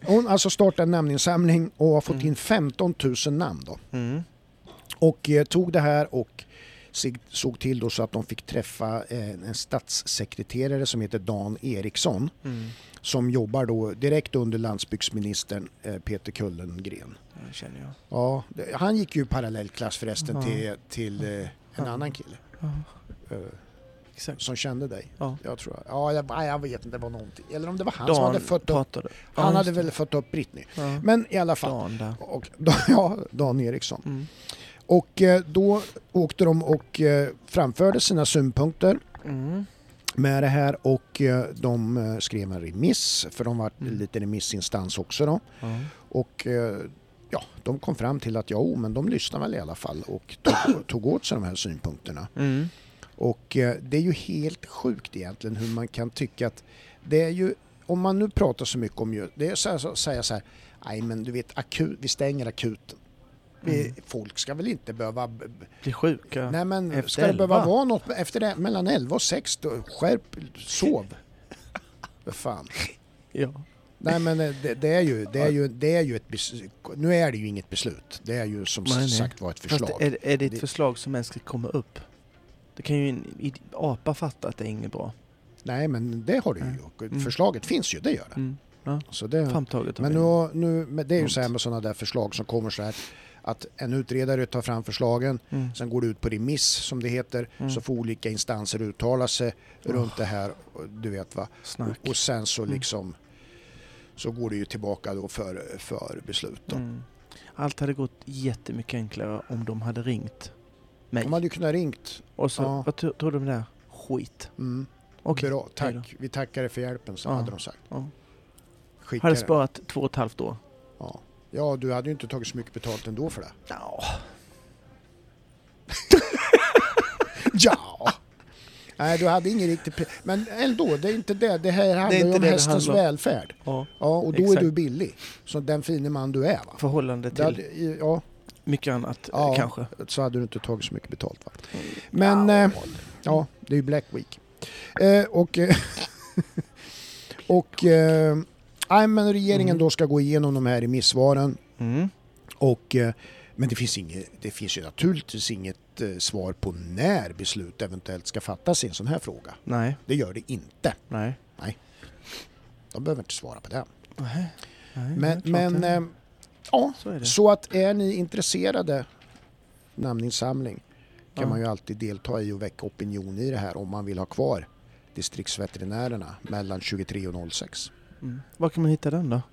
Hon alltså startade en namninsamling och har fått Mm. in 15 000 namn då. Mm. Och eh, tog det här och såg till då så att de fick träffa eh, en statssekreterare som heter Dan Eriksson Mm. som jobbar då direkt under landsbygdsministern eh, Peter Kullengren. Det känner jag. Ja, han gick ju parallellklass förresten Ja. till, till eh, en Ja. annan kille Ja, exakt. som kände dig. Ja. Jag tror jag. Ja, jag, jag vet inte, det var någonting. Eller om det var han som hade fött upp. Ja, han just hade väl fött upp Britney. Ja. Men i alla fall. Dan där. Och, ja, Dan Eriksson. Mm. Och eh, då åkte de och eh, framförde sina synpunkter Mm. med det här och eh, de skrev en remiss för de var Mm. lite remissinstans också då. Ja. Och ja, de kom fram till att ja, men de lyssnade väl i alla fall och tog, tog åt sig de här synpunkterna. Mm. Och det är ju helt sjukt egentligen hur man kan tycka att det är ju, om man nu pratar så mycket om ju, det är så här, så säga så här, nej men du vet akut, vi stänger akuten. Mm. Folk ska väl inte behöva, b- b- Blir sjuka. nej men Efter ska det behöva vara något efter det, mellan 11 och 6, då, skärp, sov. Vad fan. Ja. Nej men eh, det, det, är ju, det, är ju, det är ju ett. Nu är det ju inget beslut. Det är ju som Nej, sagt var ett förslag. Fast är, är det ett Det- förslag som ens ska komma upp? Det kan ju en apa fatta att det är inget bra. Nej men det har du ju. Och Mm. Förslaget finns ju, det gör det. Mm. Ja, Så det men en- nu, nu, men det är ju så här med sådana där förslag som kommer så här att en utredare tar fram förslagen, Mm. sen går det ut på remiss som det heter, Mm. så får olika instanser uttala sig runt det här, du vet va. Snack. Och, sen så Mm. liksom så går det ju tillbaka då för, för beslut då. Mm. Allt hade gått jättemycket enklare om de hade ringt mig. De hade ju kunnat ringt. Och så, Ja. vad tro- tror du om det? Skit. Mm. Okej. Bra, tack. Vi tackar dig för hjälpen, så Ja. hade de sagt. Ja. Skicka Hade det. sparat två och ett halvt år. Ja. Ja, du hade ju inte tagit så mycket betalt ändå för det. Ja. Ja! Nej, du hade ingen riktig... Men ändå, det är inte det. Det här handlar inte ju om det det hästens handlar om. välfärd. ja. Ja, och då Exakt. är du billig. Så den fine man du är va? Förhållande Det till hade, ja, mycket annat Ja. eh, kanske. så hade du inte tagit så mycket betalt va? Men, eh, ja, det är ju Black Week. Eh, och... eh, och... Eh, nej, men regeringen Mm. då ska gå igenom de här remissvaren. Mm. Och, eh, men det finns, inget, det finns ju naturligtvis inget eh, svar på när beslut eventuellt ska fattas i en sån här fråga. Nej. Det gör det inte. Nej. De behöver inte svara på det. Nej. Nej, Men, men eh, ja, så så att är ni intresserade namninsamling kan Ja. man ju alltid delta i och väcka opinion i det här om man vill ha kvar distriktsveterinärerna mellan 23 och 06. Mm. Var kan man hitta den då?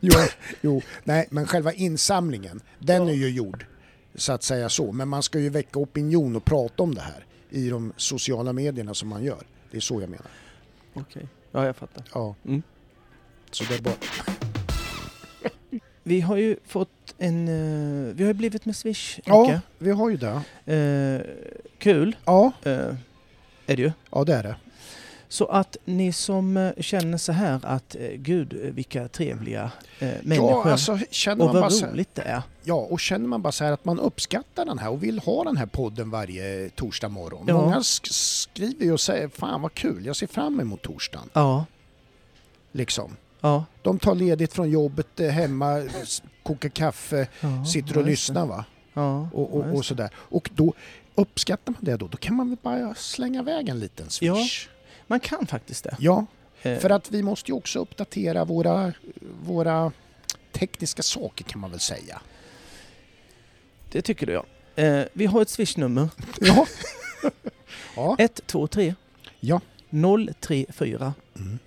Jo, jo, nej, men själva insamlingen, den är ju gjord så att säga så. Men man ska ju väcka opinion och prata om det här i de sociala medierna som man gör. Det är så jag menar. Okej. Ja, jag fattar. Ja. Mm. Så det är bara... Vi har ju fått en... eh, vi har ju blivit med Swish, Ja, Jocke. vi har ju det. Eh, kul Ja, eh, är det ju. ja det är det. Så att ni som eh, känner så här att eh, gud eh, vilka trevliga eh, människor Ja, alltså känner och man vad så, roligt det är. Ja, och känner man bara så här att man uppskattar den här och vill ha den här podden varje torsdag morgon. Ja. Många sk- skriver ju och säger fan vad kul, jag ser fram emot torsdagen. Ja, Liksom. ja. De tar ledigt från jobbet hemma, kokar kaffe, ja sitter ja, och lyssnar va. Ja, Och, ja, och, och sådär. Och då uppskattar man det då, då kan man väl bara slänga iväg en liten swish. det. Man kan faktiskt det. Ja, Eh, för att vi måste ju också uppdatera våra, våra tekniska saker kan man väl säga. Det tycker du ja. Eh, vi har ett swishnummer. Ja. ja. 123 Ja. 034 Mm.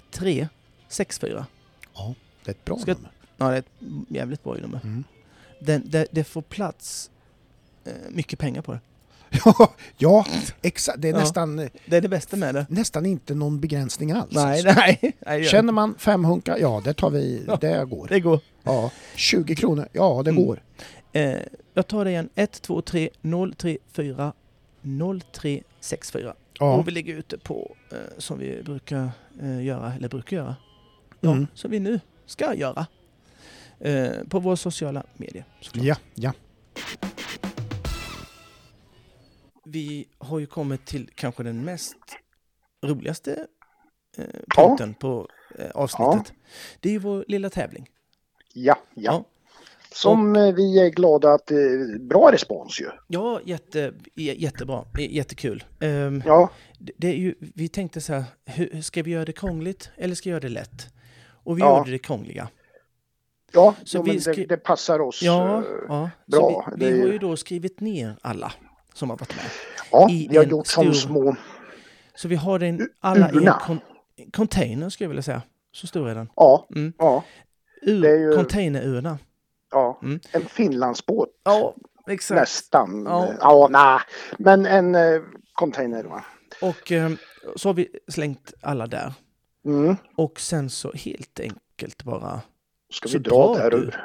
0364. ja, det är ett bra Ska- nummer. Ja, det är ett jävligt bra nummer. Mm. Den, det, det får plats eh, mycket pengar på det. Ja, ja exakt. Det är Ja. nästan, Det är det bästa med det. nästan inte någon begränsning alls. Nej, alltså. nej. nej Känner man fem hunkar, ja det tar vi, Ja. det går. Det går. Ja, 20 kronor, ja det Mm. går. Eh, jag tar det igen. 123 034 0364. Ja. Och vi ligger ute på, eh, som vi brukar eh, göra, eller brukar göra. Ja, Mm. som vi nu ska göra. Eh, på våra sociala medier såklart. Ja, ja. Vi har ju kommit till kanske den mest roligaste eh, Ja. punkten på eh, avsnittet. Det är ju vår lilla tävling. Ja, Ja. ja. Som eh, vi är glada att är bra respons ju. Ja, jätte, jättebra. Jättekul. Ehm, Ja, det det är ju, vi tänkte så här, hur, ska vi göra det krångligt eller ska vi göra det lätt? Och vi Ja. gjorde det krångliga. ja Så jo, vi det, det passar oss. Ja, eh, ja. bra. Så vi, vi har ju då skrivit ner alla som har varit med. ja vi har gjort som stor- små, Så vi har den alla i en kon, container skulle jag vilja säga. Så stor är den. ja, Mm. ja, Ur, Det är ju- Containerurna. ja. Mm. En Finlandsbåt Ja, exakt. nästan. Ja. Ja, nej, men en eh, container. Och eh, så har vi slängt alla där. Mm. Och sen så helt enkelt bara Ska vi dra där ur?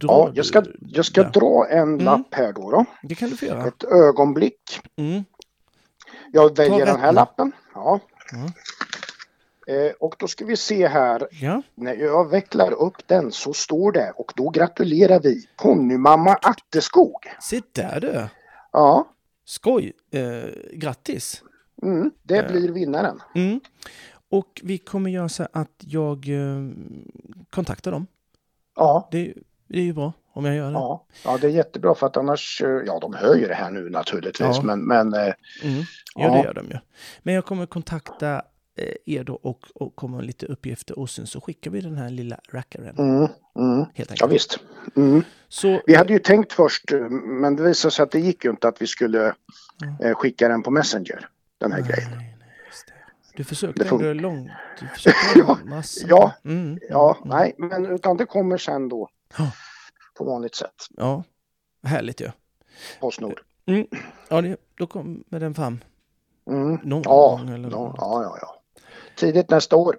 Ja, jag ska, jag ska där. dra en Mm. lapp här då. då. Det kan du få göra. Ett ögonblick. Mm. Jag väljer den här lappen. Ja. Ja. Eh, och då ska vi se här. Ja, När jag vecklar upp den så står det och då gratulerar vi ponnymamma Atteskog. se där du. Ja, Skoj. Eh, grattis. mm, det Eh. blir vinnaren. Mm. och vi kommer göra så att jag eh, kontaktar dem. Ja, Det, det är ju bra om jag gör det. ja, ja, det är jättebra för att annars, eh, ja de hör ju det här nu naturligtvis, Ja. men, men eh, Mm. Ja, Ja. det gör de ju. Men jag kommer kontakta eh, er då och, och kommer med lite uppgifter och sen så skickar vi den här lilla rackaren. mm, mm, Helt ja enkelt. visst. Mm. Så, Vi hade ju tänkt först, men det visade sig att det gick ju inte att vi skulle eh, skicka den på Messenger, den här nej, grejen. nej, det. Du försökte Det ändå långt. Du försökte Ja, massa. ja, Mm, Ja, mm, mm. nej, men utan det kommer sen då Ja. På vanligt sätt. Ja, härligt ju. Postnord. Ja, det, då kommer den fram Mm. någon Ja, gång eller ja, något. ja, ja, ja. Tidigt nästa år.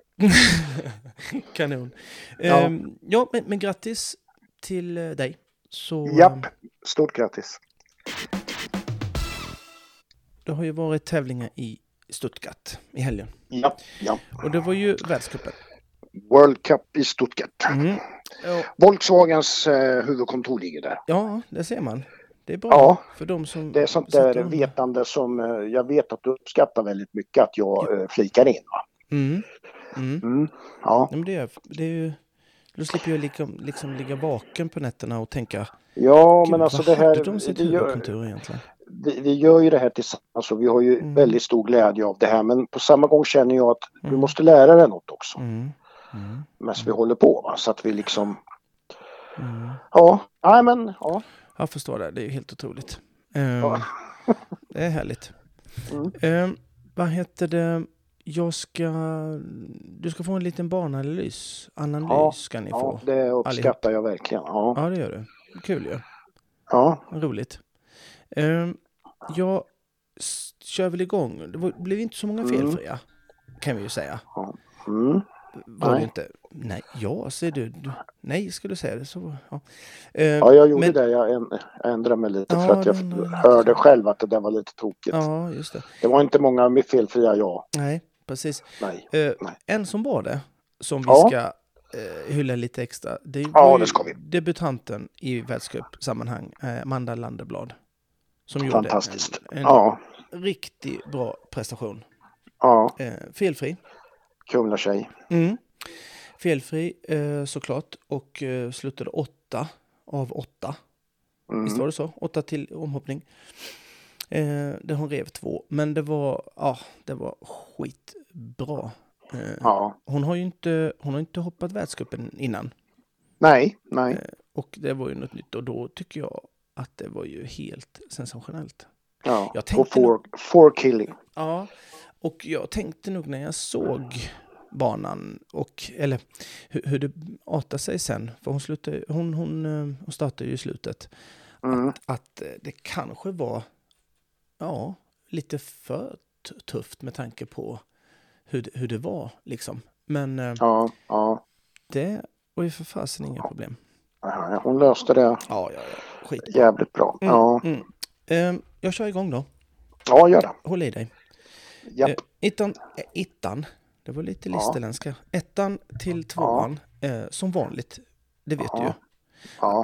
Kanon. Ja. Ehm, ja, men, men grattis till eh, dig. Så, Japp, ehm, stort grattis. Det har ju varit tävlingar i Stuttgart i helgen. Ja, ja. Och det var ju världscupen. World Cup i Stuttgart. Mm. Ja, Volkswagens eh, huvudkontor ligger där. ja, det ser man. Det är bra Ja, för de som... det är sånt där och- vetande som eh, jag vet att du uppskattar väldigt mycket att jag eh, flikar in. Va? Mm. Mm. Mm. Ja. Ja, men det, är, det är ju... Då slipper jag liksom, liksom ligga vaken på nätterna och tänka... ja, men alltså det här, de sitt det gör, egentligen? vi, vi gör ju det här tillsammans och vi har ju Mm. väldigt stor glädje av det här. Men på samma gång känner jag att du Mm. måste lära dig något också. Mm. Mm. medan vi håller på. Va? Så att vi liksom, Mm. ja, nej men ja. Jag förstår det, det är helt otroligt. Ehm, Ja. det är härligt. Mm. Ehm, vad heter det? Jag ska... Du ska få en liten bananalys. Analys Ja, ska ni ja få. det uppskattar jag verkligen. Ja, Ja, det gör du. Kul ju. ja. Roligt. Um, jag kör väl igång. Det blev inte så många Mm. felfria, kan vi ju säga. Mm. Var Nej. det inte? Nej, ja, säger du. Nej, ska du säga det så. Ja, Ehm, ja jag gjorde men- det. Jag änd- jag ändrade mig lite Ja, för att jag lite- hörde själv att det där var lite tokigt. Ja, just det. Det var inte många med felfria ja. Nej, precis. Nej. Eh, Nej. en som var det, som vi Ja. ska uh, hylla lite extra, det var Ja, det ska vi. debutanten i världscupsammanhang, uh, Amanda Landeblad. Som Fantastiskt. gjorde en, en Ja, riktigt bra prestation. ja. Felfri. Kumla tjej. Mm. Felfri eh, såklart och eh, slutade åtta av åtta. Visst Mm. var det så? Åtta till omhoppning. Eh, där hon rev två. Men det var, ja, det var skitbra. Eh, Ja. hon, har ju inte, hon har inte hoppat världscupen innan. Nej, nej. Och det var ju något nytt och då tycker jag att det var ju helt sensationellt. Ja. Jag Och tänkte for, for killing. Ja, och jag tänkte nog när jag såg banan och, eller hur, hur det artade sig sen, för hon, slutade, hon, hon, eh, hon startade ju i slutet, Mm. att eh, det kanske var, ja, lite för tufft med tanke på hur, det- hur det var liksom. Men eh, Ja, ja. det var ju för fasen inga problem. Ja, Hon löste det Ja, ja, ja, skit. jävligt bra. Mm, Ja, mm. Eh, jag kör igång då. ja gör det. Håll i dig. Japp. Eh, ettan, eh, ettan, det var lite listerländska. Ettan till tvåan, eh, som vanligt, det vet du ju.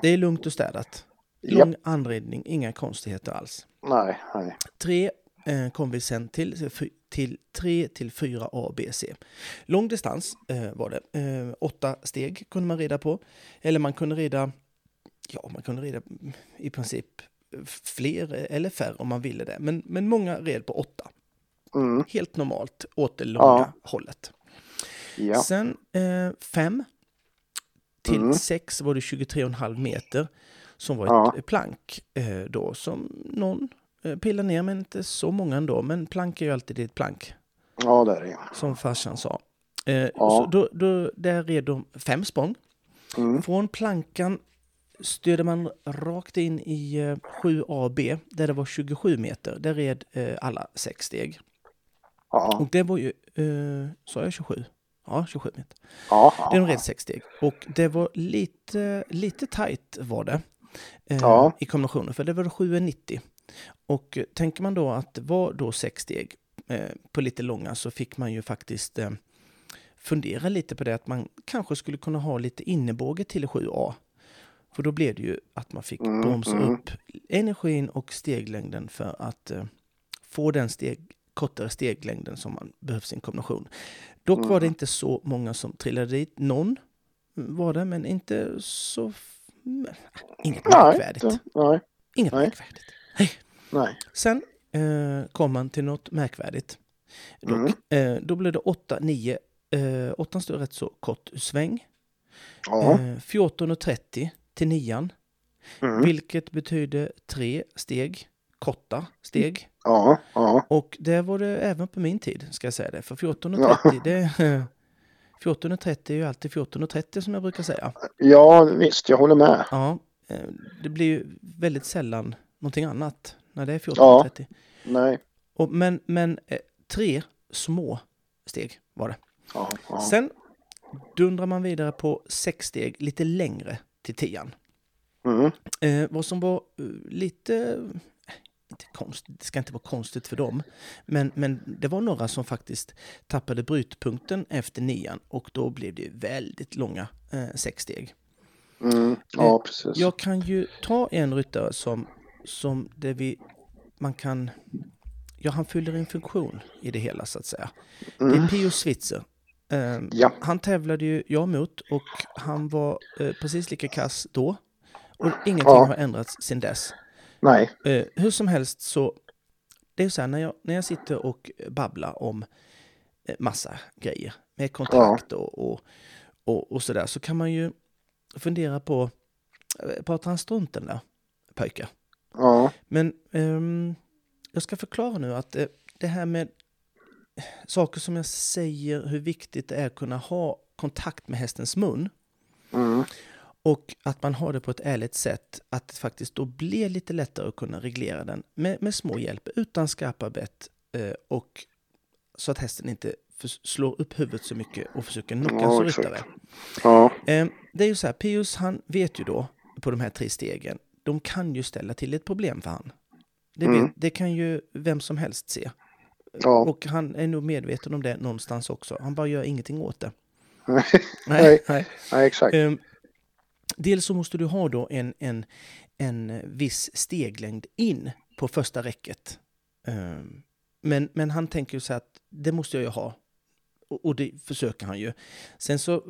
Det är lugnt och städat. japp. Lång anredning, inga konstigheter alls. Nej, nej. Tre eh, kom vi sen till, till 3 till 4 A, B, C. Lång distans eh, var det. Eh, åtta steg kunde man rida på. Eller man kunde rida, ja man kunde rida i princip fler eller färre om man ville det. Men, men många red på åtta. Mm. Helt normalt åt det långa Ja. hållet. Ja. Sen eh, fem till Mm. sex var det 23,5 meter som var Ja. ett plank eh, då som någon eh, pillade ner, men inte så många ändå. Men plank är ju alltid ett plank, ja, där är det. som farsan sa. Eh, Ja. så då, då, där red de fem språng. Mm. Från plankan styrde man rakt in i eh, 7AB, där det var 27 meter. Där red eh, alla sex steg. Ja, Och det var ju, eh, sa jag 27? Ja, 27 meter. ja, Det är ja. en red sex steg. Och det var lite, lite tajt var det. Eh, Ja. I kombinationen, för det var 7,90. Och tänker man då att det var då sex steg eh, på lite långa så fick man ju faktiskt eh, fundera lite på det att man kanske skulle kunna ha lite innebåge till 7A. För då blev det ju att man fick Mm, bromsa mm. upp energin och steglängden för att eh, få den steg, kortare steglängden som man behövs i en kombination. Dock var det Mm. inte så många som trillade dit. Någon var det, men inte så... Inget märkvärdigt. nej, Inget nej. märkvärdigt. nej. Sen eh, kom man till något märkvärdigt. Dock. Mm. Eh, då blev det 8, 9. Eh, 8 stod rätt så kort sväng. Ja. Eh, 14.30 till 9. Mm. Vilket betyder tre steg, korta steg. Ja, ja. Och det var det även på min tid, ska jag säga det. För 14.30, det... eh, 14.30 är ju alltid 14.30 som jag brukar säga. ja, visst, jag håller med. Ja, eh, det blir ju väldigt sällan någonting annat när det är 14.30. Nej. Och, men men eh, tre små steg var det. Ja, ja. Sen dundrar man vidare på sex steg lite längre till tian. Mm. Eh, vad som var eh, lite, inte konstigt, det ska inte vara konstigt för dem, men, men det var några som faktiskt tappade brytpunkten efter nian och då blev det väldigt långa eh, sex steg. Mm. Ja, precis. Jag kan ju ta en ryttare som, som det vi, man kan, ja han fyller en funktion i det hela så att säga. Det är Mm. Pio Switzer. Eh, Ja. Han tävlade ju jag mot och han var eh, precis lika kass då. Och ingenting Ja. har ändrats sedan dess. Nej. Eh, hur som helst så, det är så här när jag, när jag sitter och babblar om eh, massa grejer med kontrakt och, och, och, och sådär så kan man ju fundera på, eh, pratar han strunt den där pojken? Ja. Men ehm, jag ska förklara nu att det här med saker som jag säger, hur viktigt det är att kunna ha kontakt med hästens mun Mm. Och att man har det på ett ärligt sätt, att det faktiskt då blir lite lättare att kunna reglera den med, med små hjälp, utan skarpa bett eh, och så att hästen inte slår upp huvudet så mycket och försöker knocka Ja, som ryttare. Ja. Eh, det är ju så här, Pius han vet ju då på de här tre stegen, de kan ju ställa till ett problem för han. Det, vet, Mm. det kan ju vem som helst se. Ja. Och han är nog medveten om det någonstans också. Han bara gör ingenting åt det. Nej. nej. Nej, exakt. Ehm, dels så måste du ha då en, en, en viss steglängd in på första räcket. Ehm, men, men han tänker ju så att det måste jag ju ha. Och, och det försöker han ju. Sen så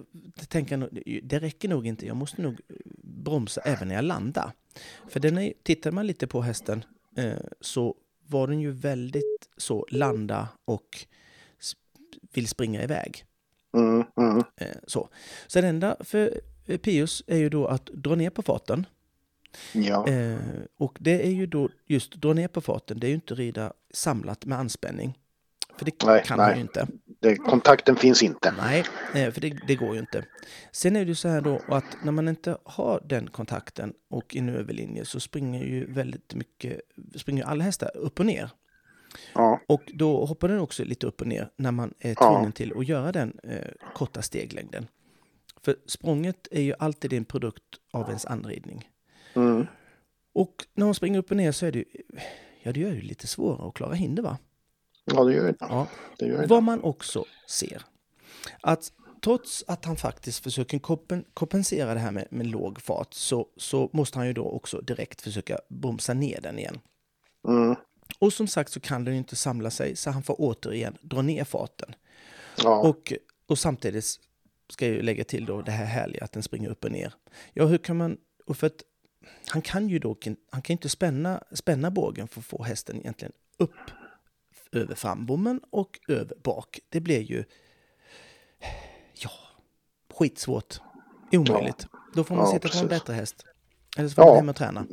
tänker han, det räcker nog inte, jag måste nog bromsa även när jag landar. För den är, tittar man lite på hästen eh, så var den ju väldigt så landa och vill springa iväg. Mm. Mm. Eh, så. så det enda för Pius är ju då att dra ner på farten. Ja. Eh, och det är ju då just dra ner på farten, det är ju inte rida samlat med anspänning. För det Nej, kan nej. han ju inte. Det, kontakten finns inte. Nej, eh, för det, det går ju inte. Sen är det ju så här då att när man inte har den kontakten och en överlinje så springer ju väldigt mycket, springer alla hästar upp och ner. Ja. Och då hoppar den också lite upp och ner när man är Ja. tvungen till att göra den eh, korta steglängden. För språnget är ju alltid en produkt av ens anridning. Mm. Och när man springer upp och ner så är det ju, ja det gör ju lite svårare att klara hinder va? ja, det gör det. Ja. det, gör det. Vad man också ser, att trots att han faktiskt försöker kompen- kompensera det här med, med låg fart så, så måste han ju då också direkt försöka bromsa ner den igen. Mm. Och som sagt så kan den ju inte samla sig så han får återigen dra ner farten. Ja. Och, och samtidigt ska jag ju lägga till då det här härliga att den springer upp och ner. Ja, hur kan man... Och för att han kan ju då han kan inte spänna, spänna bågen för att få hästen egentligen upp över frambommen och över bak. Det blir ju... Ja, skitsvårt. Omöjligt. Då får man Ja, sitta på en bättre häst. Eller så får man Ja. hem och träna.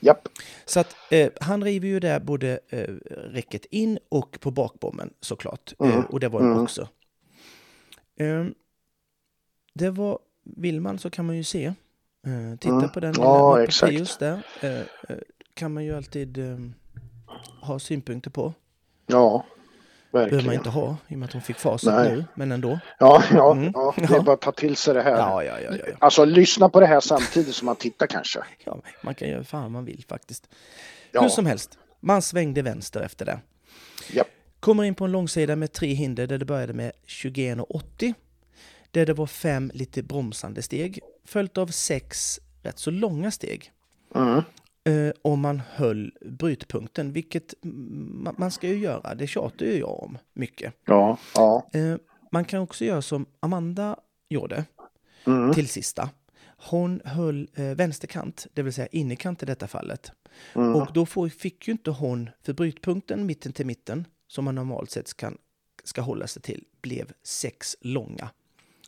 Japp. Så att eh, han river ju där både eh, räcket in och på bakbommen såklart. Mm. Eh, och det var den Mm. också. Eh, det var, vill man så kan man ju se. Eh, titta Mm. på den Ja, exakt. Pius där. Eh, eh, kan man ju alltid eh, ha synpunkter på. Ja, Behöver man verkligen. inte ha i och med att hon fick facit Nej. nu, men ändå. Ja, ja, Mm. ja, det är bara att ta till sig det här. Ja, ja, ja, ja. Alltså lyssna på det här samtidigt som man tittar kanske. ja man kan göra fan man vill faktiskt. Ja. Hur som helst, man svängde vänster efter det. Japp. Kommer in på en långsida med tre hinder där det började med 21,80. Där det var fem lite bromsande steg. Följt av sex rätt så långa steg. Mm. eh, om man höll brytpunkten, vilket ma- man ska ju göra. Det tjatar ju jag om mycket. Ja, ja. Eh, man kan också göra som Amanda gjorde Mm. till sista. Hon höll eh, vänsterkant, det vill säga innerkant i detta fallet. Mm. Och då får, fick ju inte hon, för brytpunkten mitten till mitten, som man normalt sett kan, ska hålla sig till, blev sex långa.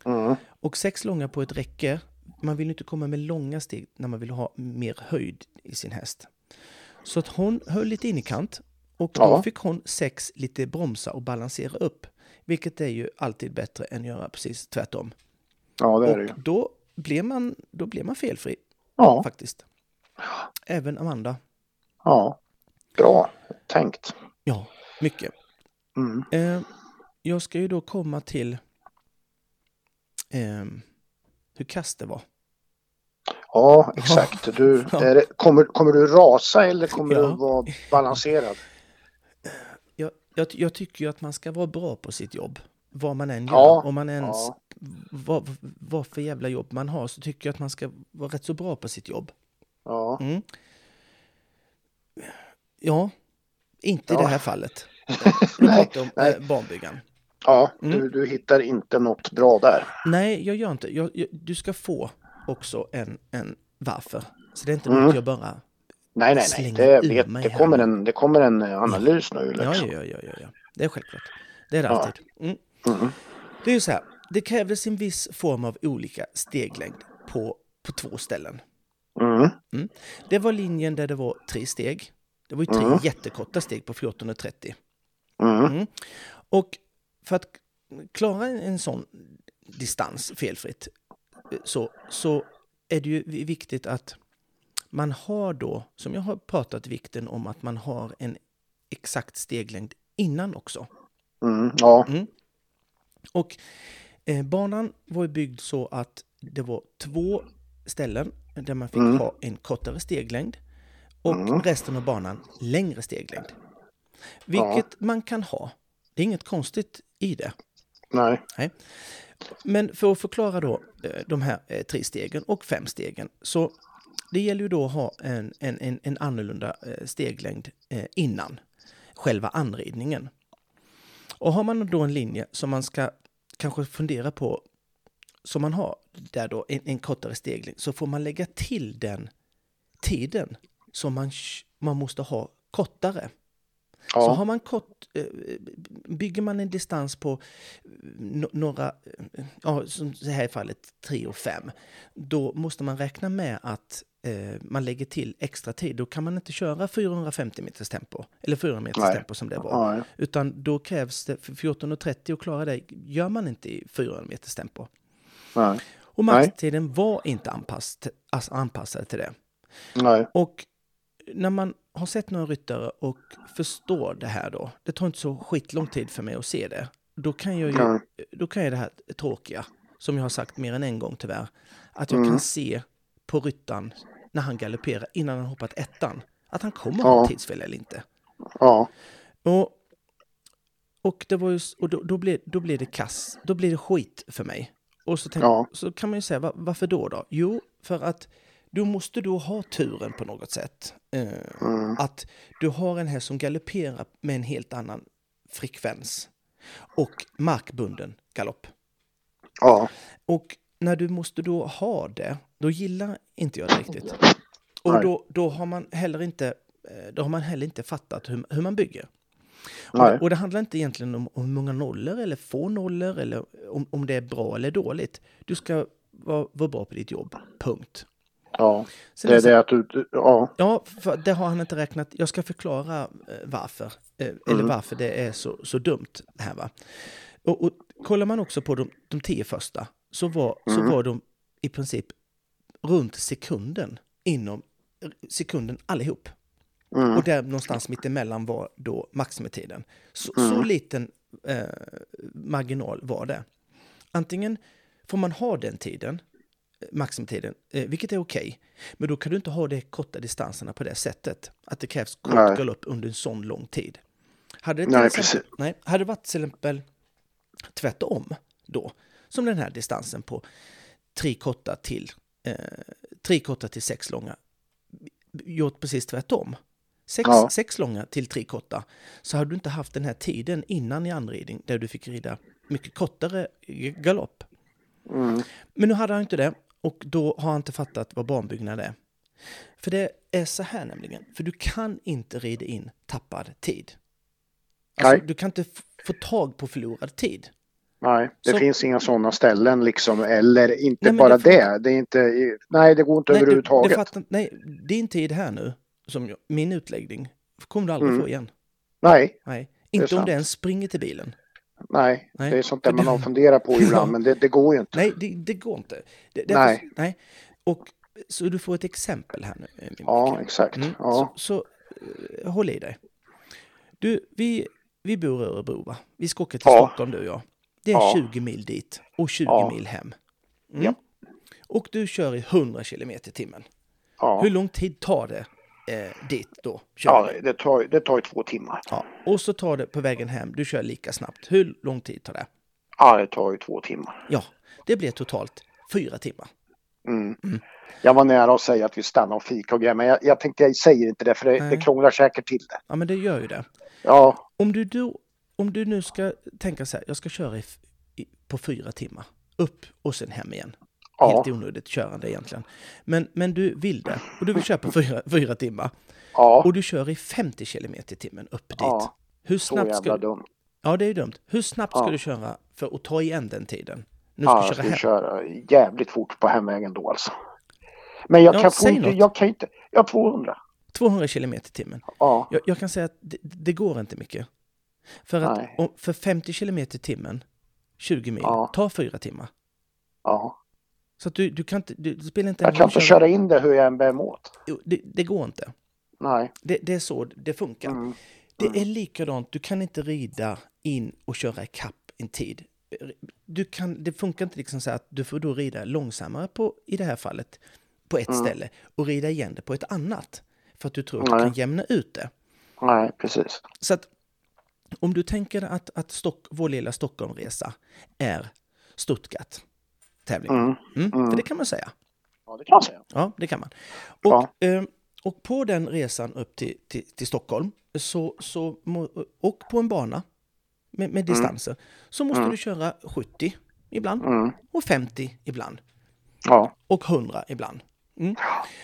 Mm. Och sex långa på ett räcke, man vill inte komma med långa steg när man vill ha mer höjd i sin häst. Så att hon höll lite innerkant och då Ja. fick hon sex lite bromsa och balansera upp. Vilket är ju alltid bättre än att göra precis tvärtom. Ja, det är det ju. Och då blev man, då blev man felfri Ja, faktiskt. Även Amanda. ja. Bra tänkt. Ja, mycket. Mm. Eh, jag ska ju då komma till eh, hur kast det var. Ja, exakt. Du, det, kommer, kommer du rasa eller kommer Ja. du vara balanserad? Jag, jag, jag tycker ju att man ska vara bra på sitt jobb. Vad man än gör. Ja, Om man ens, ja. vad, vad för jävla jobb man har så tycker jag att man ska vara rätt så bra på sitt jobb. Ja, Mm. Ja, inte i Ja. det här fallet. Nej, pratar om eh, barnbyggaren. Ja Mm. du, du hittar inte något bra där. Nej, jag gör inte. Jag, jag, du ska få också en, en varför. Så det är inte Mm. något jag bara... Nej, nej, nej. Det, vet, det, kommer nu. en, det kommer en analys nu. Ja, Liksom. ja, ja, ja, ja. Det är självklart. Det är det Ja. alltid. Mm. Mm. Det är ju så här. Det krävdes en viss form av olika steglängd på, på två ställen. Mm. Det var linjen där det var tre steg. Det var ju tre Mm. jättekorta steg på 1430. Mm. Mm. Och för att klara en, sån distans felfritt så, så är det ju vi- viktigt att man har då, som jag har pratat vikten om, att man har en exakt steglängd innan också. Mm. Ja, Och eh, banan var ju byggd så att det var två ställen där man fick Mm. ha en kortare steglängd och Mm. resten av banan längre steglängd. Vilket man kan ha. Det är inget konstigt i det. nej. Men för att förklara då eh, de här eh, tre stegen och fem stegen så det gäller ju då att ha en, en, en, annorlunda eh, steglängd innan själva anridningen. Och har man då en linje som man ska kanske fundera på som man har där då en, en kortare steglängd så får man lägga till den tiden som man, man måste ha kortare. Så Ja, har man kort, eh, bygger man en distans på eh, några, eh, ja, som det här fallet 3 och 5, då måste man räkna med att man lägger till extra tid. Då kan man inte köra 450 meters tempo, eller 400 meters Nej. tempo som det var. nej. Utan då krävs det, för 14.30 och klara det gör man inte i 400 meters tempo. nej. Och maxtiden var inte anpassad, alltså anpassad till det. nej. Och när man har sett några ryttare och förstår det här då, det tar inte så skitlång tid för mig att se det, då kan jag ju, då kan jag det här tråkiga, som jag har sagt mer än en gång tyvärr, att jag Mm. kan se på ryttaren när han galopperar innan han hoppat ettan, att han kommer Ja. ha tidsfel eller inte. Ja, Och, och, det var ju, och då, då, blev, då blev det kass, då blev det skit för mig. Och så, tänk, Ja. så kan man ju säga, va- varför då då? Jo, för att då måste du ha turen på något sätt. Eh, Mm. Att du har en häst som galopperar med en helt annan frekvens. Och markbunden galopp. ja, Och när du måste då ha det, då gillar inte jag det riktigt. Och Nej. då, då har man heller inte eh, då har man heller inte fattat hur, hur man bygger. Och, och det handlar inte egentligen om, om hur många nollor eller få nollor eller om, om det är bra eller dåligt. Du ska vara, vara bra på ditt jobb, punkt. Ja. Sen Det är så- det att du, ja, Ja, det har han inte räknat. Jag ska förklara eh, varför. Eh, Eller Mm. varför det är så, så dumt här va. Och, och kollar man också på de, de tio första så var, så Mm. var de i princip runt sekunden inom sekunden allihop. mm. Och där någonstans mittemellan var då maximitiden. Så, så Mm. liten eh, marginal var det. Antingen får man ha den tiden, maximitiden, eh, vilket är okej. Men då kan du inte ha de korta distanserna på det sättet. Att det krävs kort Nej. galopp under en sån lång tid. Hade det Nej, exempel, nej, hade det varit till exempel tvärtom då, som den här distansen på tre korta till, eh, tre korta till sex långa. gjort precis tvärtom, sex, Ja. sex långa till tre korta, så hade du inte haft den här tiden innan i anridning där du fick rida mycket kortare galopp. Mm. Men nu hade han inte det och då har han inte fattat vad banbyggnad är. För det är så här nämligen, för du kan inte rida in tappad tid. Alltså, Nej. du kan inte få tag på förlorad tid. Nej, det Så- finns inga sådana ställen liksom. Eller inte Nej, bara det det. Det är inte, nej, det går inte Nej, överhuvudtaget. Det fattar, nej, din tid här nu, som jag, min utläggning, kommer du aldrig Mm. få igen. Nej, Nej. Inte om sant. du ens springer till bilen. Nej, Nej. det är sånt där För man har funderat på ibland, men det, det går ju inte. Nej, det, det går inte. Det, Nej. nej. Och så du får ett exempel här nu. eh, Ja, exakt. Mm, Ja, Så, så eh, håll i dig. Du, vi, vi bor i Örebro va? Vi ska åka till Ja. Stockholm du och jag. Det är Ja. 20 mil dit och 20 Ja. mil hem. Mm. Ja. Och du kör i 100 kilometer i timmen. Hur lång tid tar det eh, dit då? Ja det, tar, det tar ju två timmar. ja. Och så tar det på vägen hem, du kör lika snabbt. Hur lång tid tar det? Ja, det tar ju två timmar. Ja, det blir totalt fyra timmar. Mm. Mm. Jag var nära att säga att vi stannar och fika och grejer, men jag, jag tänkte jag säger inte det för det, Nej. det krånglar säkert till det. Ja, men det gör ju det. Ja, Om du, då, om du nu ska tänka så här, jag ska köra i, i, på fyra timmar, upp och sen hem igen. Ja, Helt onödigt körande egentligen. Men, men du vill det, och du vill köra på fyra, fyra timmar. ja, Och du kör i 50 kilometer i timmen upp dit. Ja, Hur så snabbt jävla ska, dumt. Ja, det är ju dumt. Hur snabbt ska du köra för att ta igen den tiden? Nu ska Ja, du jag skulle hem. köra jävligt fort på hemvägen då alltså. Men jag Ja, kan få inte, något. jag kan inte, ja 200. 200 kilometer i timmen. Ja, Jag, jag kan säga att det, det går inte mycket. För att om, för 50 kilometer i timmen, 20 mil, Ja. tar fyra timmar. ja. Så att du, du kan inte, du, det spelar inte Jag kan inte köra in det hur jag än bär åt. Jo, Det, det går inte. Nej. Det, det är så det funkar. Mm. Det är likadant, du kan inte rida in och köra ikapp en tid. Du kan, det funkar inte liksom så att du får då rida långsammare på, i det här fallet, på ett Mm. ställe och rida igen det på ett annat. För att du tror att Nej. du kan jämna ut det. Nej, precis. Så att om du tänker att, att Stock, vår lilla Stockholmresa är Stuttgart-tävlingen. Mm. Mm, Mm. För det kan man säga. Ja, det kan jag säga. Ja, det kan man. Och, Ja. eh, och på den resan upp till, till, till Stockholm, så, så, och på en bana med, med distanser, så måste Mm. du köra 70 ibland Mm. och 50 ibland Ja, och 100 ibland. Mm.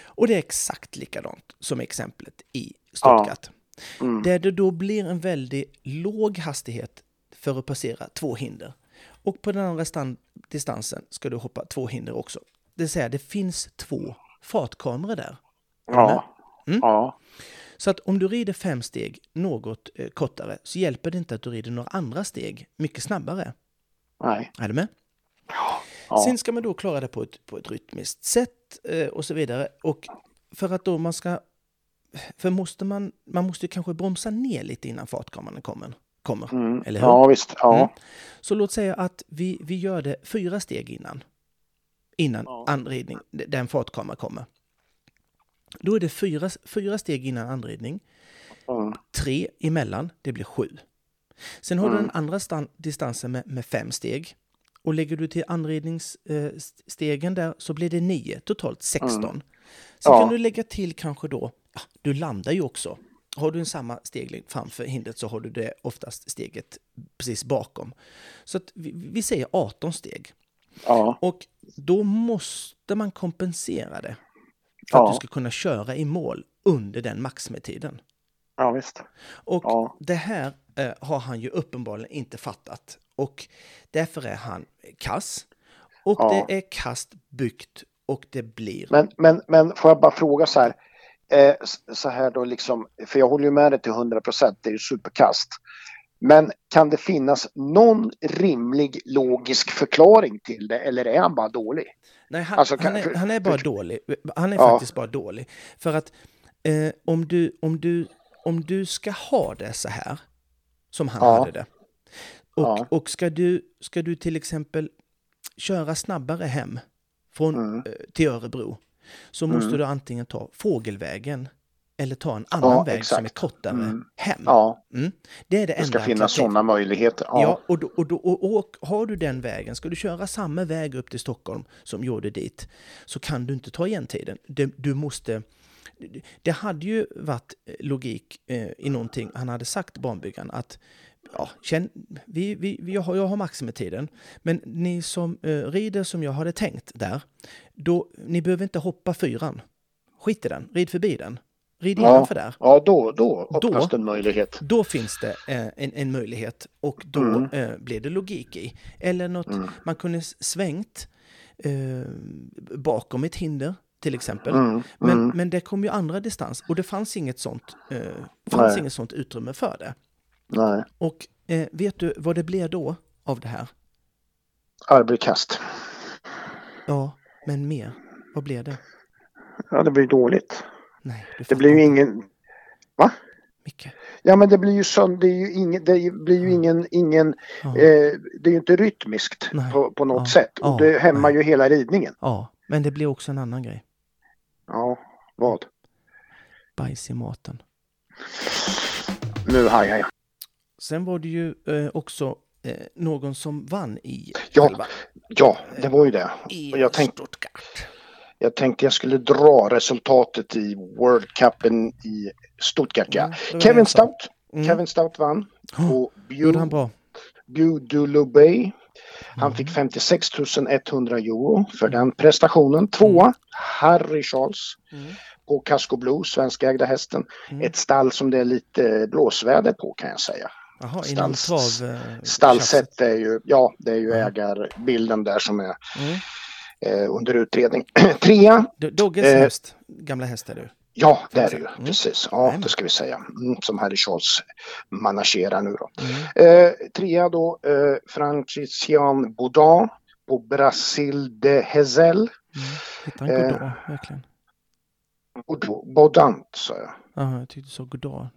Och det är exakt likadant som exemplet i Stuttgart. Mm. Där det då blir en väldigt låg hastighet för att passera två hinder. Och på den andra stan- distansen ska du hoppa två hinder också. Det vill säga, det finns två fartkameror där. ja, Mm. ja, Så att om du rider fem steg något eh, kortare så hjälper det inte att du rider några andra steg mycket snabbare. nej, Är du med? ja, Sen ska man då klara det på ett, på ett rytmiskt sätt eh, och så vidare. Och för att då man ska... För måste man... Man måste ju kanske bromsa ner lite innan fartkameran kommer. Kommer mm. eller hur? ja visst, ja, Mm. Så låt säga att vi, vi gör det fyra steg innan. Innan Ja. anridning, den fartkamera kommer. Då är det fyra, fyra steg innan anridning. mm. tre emellan, det blir sju. Sen har du Mm. den andra stan- distansen med, med fem steg. Och lägger du till anridningsstegen där så blir det nio, totalt 16. Sen Ja. kan du lägga till kanske då, du landar ju också. Har du en samma steglängd framför hindret så har du det oftast steget precis bakom. Så att vi, vi säger 18 steg. ja, Och då måste man kompensera det för att Ja. du ska kunna köra i mål under den maximitiden. ja visst. Och Ja. det här eh, har han ju uppenbarligen inte fattat. Och därför är han kass. Och det är kast byggt och det blir... Men, men, men får jag bara fråga så här, eh, så här då liksom, för jag håller ju med dig till 100 procent, det är ju superkast. Men kan det finnas någon rimlig logisk förklaring till det eller är han bara dålig? Nej, han, alltså, kan- han, är, han är bara för- dålig. Han är Ja. faktiskt bara dålig. För att eh, om, du, om, du, om du ska ha det så här, som han Ja. hade det. Och, Ja. och ska, du, ska du till exempel köra snabbare hem från, Mm. eh, till Örebro så måste Mm. du antingen ta fågelvägen eller ta en annan Ja, väg som är exakt. kortare Mm. hem. Ja, Mm. Det är det, det ska enda finnas alternativet. sådana möjligheter. Ja, Ja, och, då, och, då, och, och har du den vägen, ska du köra samma väg upp till Stockholm som gjorde dit, så kan du inte ta igen tiden. Du, du måste det- hade ju varit logik eh, i någonting han hade sagt banbyggaren att ja, känn, vi, vi, jag, har, jag har maximitiden, men ni som eh, rider som jag hade tänkt där, då, ni behöver inte hoppa fyran. Skit i den, rid förbi den. Rid Ja. innanför där. Ja, då, då Då- öppnas det en möjlighet. Då finns det eh, en, en möjlighet och då Mm. eh, blir det logik i. Eller något, Mm. man kunde svängt eh, bakom ett hinder till exempel. Mm, Men, mm. men det kom ju andra distans och det fanns inget sånt, eh, fanns Nej. inget sånt utrymme för det. Nej, Och eh, vet du vad det blev då av det här? arbetskast. Ja, men mer. Vad blev det? Ja, det blir dåligt. Nej, Det blir ju ingen... Va? Micke. Ja, men det blir ju sönd... Det, är ju ingen, det blir ju ingen... ingen Ja, eh, det är ju inte rytmiskt på, på något Ja. sätt. Och Ja. det hämmar ju hela ridningen. ja, men det blir också en annan grej. Ja, vad? Bajs i maten. Nu hajar jag. Sen var det ju eh, också eh, någon som vann i Ja. själva Ja, det var ju det. i jag tänkte- Stuttgart. Jag tänkte jag skulle dra resultatet i World Cupen i Stuttgart. Ja. Mm, Kevin. Stout. Mm. Kevin Stout vann. Och Gjorde han bra? Gudulubey. Han Mm. fick 56 100 euro för den prestationen. Tvåa, Harry Charles Mm. på Casco Blue, svenskägda hästen. Mm. Ett stall som det är lite blåsväder på kan jag säga. Inom Stalls- trav... Eh, Stallsätt är ju, ja det är ju Ja. ägarbilden där som är Mm. eh, under utredning. Trea, Dogges Eh. häst, gamla häst är du. ja det är det ju, Mm. precis. Ja det ska vi säga. Mm, som Harry Charles managerar nu då. Mm. Eh, trea då, eh, Francisian Baudin på Brasil de Hezel. Mm. Hittar han Eh. goddag, verkligen? Baudant sa jag. Jaha, jag tyckte du sa goddag.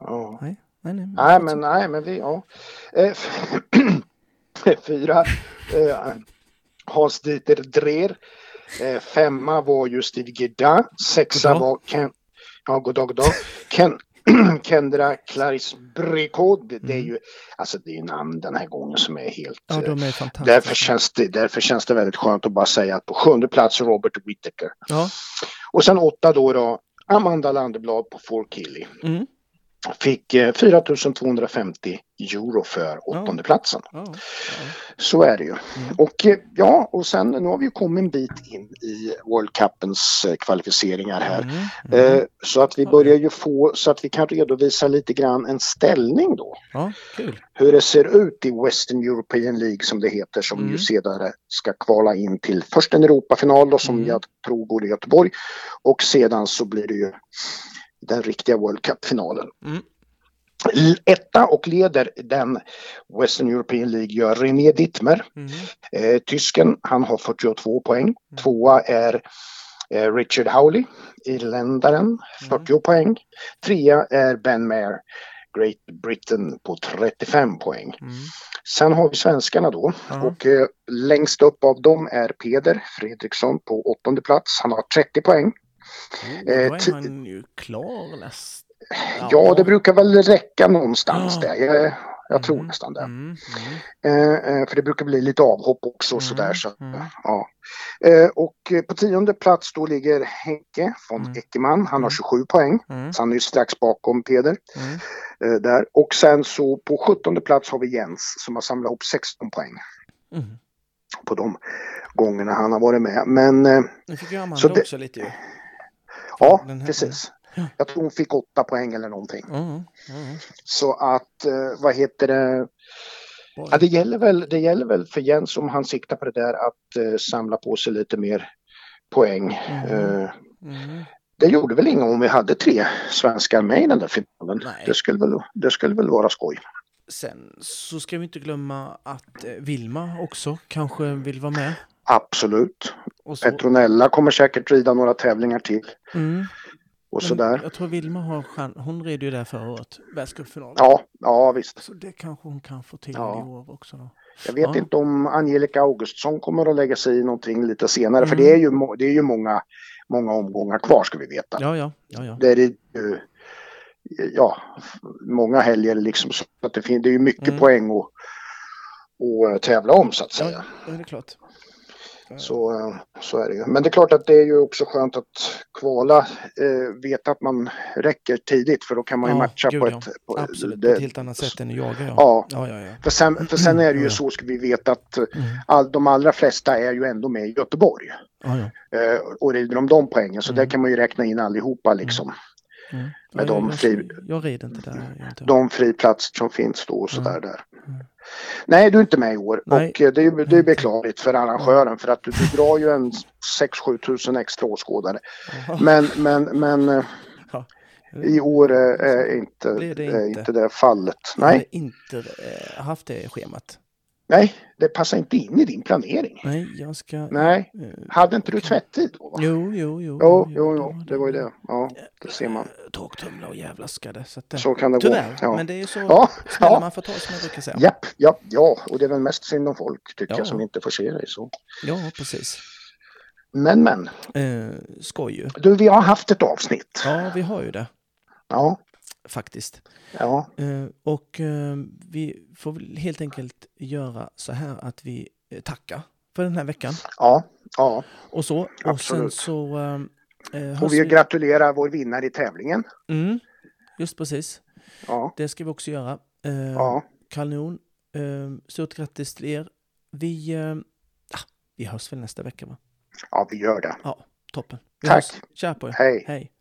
Ja. Nej, nej, nej. Nej men, nej men vi, ja. Eh, fyra, eh, Hans Dieter Dreer. Eh, femma var ju Stig Gedin. Sexa Goddag. var Ken, ja goddag goddag. Ken, Kendra Clarice Bricot. Det, det är ju, alltså det är ju namn den här gången som är helt... Ja, eh, de är fantastiska. Därför känns, det, därför känns det väldigt skönt att bara säga att på sjunde plats Robert Whittaker. Ja. Och sen åtta då, då Amanda Landeblad på Fort Killy. Mm. Fick eh, 4 250 euro för åttonde platsen. Ja. ja. Så är det ju. Mm. Och eh, ja, och sen nu har vi ju kommit en bit in i World Cupens eh, kvalificeringar här. Mm. Mm. Eh, så att vi börjar ju få, så att vi kan redovisa lite grann en ställning då. Hur det ser ut i Western European League som det heter som ju senare ska kvala in till först en Europafinal då som jag tror går i Göteborg. Och sedan så blir det ju den riktiga World Cup-finalen. Mm. Etta och leder den Western European League gör René Dittmer. Mm. Eh, tysken, han har 42 poäng. Tvåa är eh, Richard Howley, irländaren, 40 poäng. Trea är Ben Mayer, Great Britain på 35 poäng. Mm. Sen har vi svenskarna då Ja. och eh, längst upp av dem är Peder Fredriksson på åttonde plats. Han har 30 poäng. Då Eh, är t- han ju klar nästan. Ja, det brukar väl räcka någonstans Ja. där. Jag, jag tror Mm. nästan det. Mm. Mm. Eh, eh, för det brukar bli lite avhopp också Mm, sådär. Så, mm. ja. och på tionde plats då ligger Henke von Mm. Eckermann. Han har Mm. 27 poäng. Mm. Så han är ju strax bakom Peder. Mm. Där. Och sen så på sjuttonde plats har vi Jens som har samlat ihop 16 poäng Mm. på de gångerna han har varit med. Men Nu fick ju Amanda Så det- också lite ju. Ja, precis. Ja. Jag tror hon fick åtta poäng eller någonting. Mm. Mm. Så att, eh, vad heter det? Ja, det, gäller väl, det gäller väl för Jens om han siktar på det där att eh, samla på sig lite mer poäng. Mm. Mm. det gjorde väl inget om vi hade tre svenskar med i den där finalen. Nej. Det skulle, väl, det skulle väl vara skoj. Sen så ska vi inte glömma att Vilma också kanske vill vara med. Absolut. Och så, Petronella kommer säkert rida några tävlingar till mm. och Men sådär. Jag tror Vilma har chans. Hon red ju där förra året, världscupfinalen. Ja, ja visst. Så det kanske hon kan få till Ja. i år också då. Jag vet Ja. inte om Angelica Augustsson kommer att lägga sig i någonting lite senare för Mm. det är ju, det är ju många, många omgångar kvar ska vi veta. Ja, ja, ja, ja. Där är det ju, ja, många helger liksom så att det, fin- det är ju mycket Mm. poäng att, att tävla om så att säga. Ja, det är klart. Så, så är det ju. Men det är klart att det är ju också skönt att kvala, eh, veta att man räcker tidigt för då kan man ju Ja, matcha gud, på ja. ett... På, Absolut, det, på ett helt annat sätt än att jaga. Ja. Ja, Ja, för sen, för sen är det ju ja. så ska vi veta att Mm. all, de allra flesta är ju ändå med i Göteborg eh, och rider om de poängen. Så Mm. där kan man ju räkna in allihopa liksom. Mm. Med de jag, fri- jag, jag rider inte där. Jag. De friplatser som finns då och sådär där. Mm. Nej, du är inte med i år Nej. och eh, det är, det är beklagligt för arrangören för att du, du drar ju en 6-7 tusen extra åskådare. Men, men, men eh, i år eh, är inte, det är inte. inte det fallet. Jag hade Nej, inte haft det schemat. Nej, det passar inte in i din planering. Nej, jag ska... Nej, eh, hade inte du tvättid då? va? Jo, jo, jo. Jo, jo, jo, det var ju det. Ja, det ser man. Eh, Torktumlare och jävlaskade. Så eh, Så kan det Tyvärr, gå. Ja. men det är ju så Ja, ja. man får ta som jag brukar säga. Japp, ja, ja, och det är väl mest synd om folk tycker Ja. jag som inte får se dig så. Ja, precis. Men, men, Eh, skoj ju. du, vi har haft ett avsnitt. Ja, vi har ju det Ja, faktiskt. ja, Eh, och eh, vi får väl helt enkelt göra så här att vi eh, tackar för den här veckan ja, ja. och så. Och sen Absolut. så eh, hörs vi gratulera vår vinnare i tävlingen. Mm, just precis. Ja, Det ska vi också göra. Eh, ja. Kanon. Eh, stort grattis till er. Vi, eh, ah, vi hörs väl nästa vecka va? ja vi gör det. Ja, toppen. Vi Tack. Hörs. Tja på er. Hej. Hej.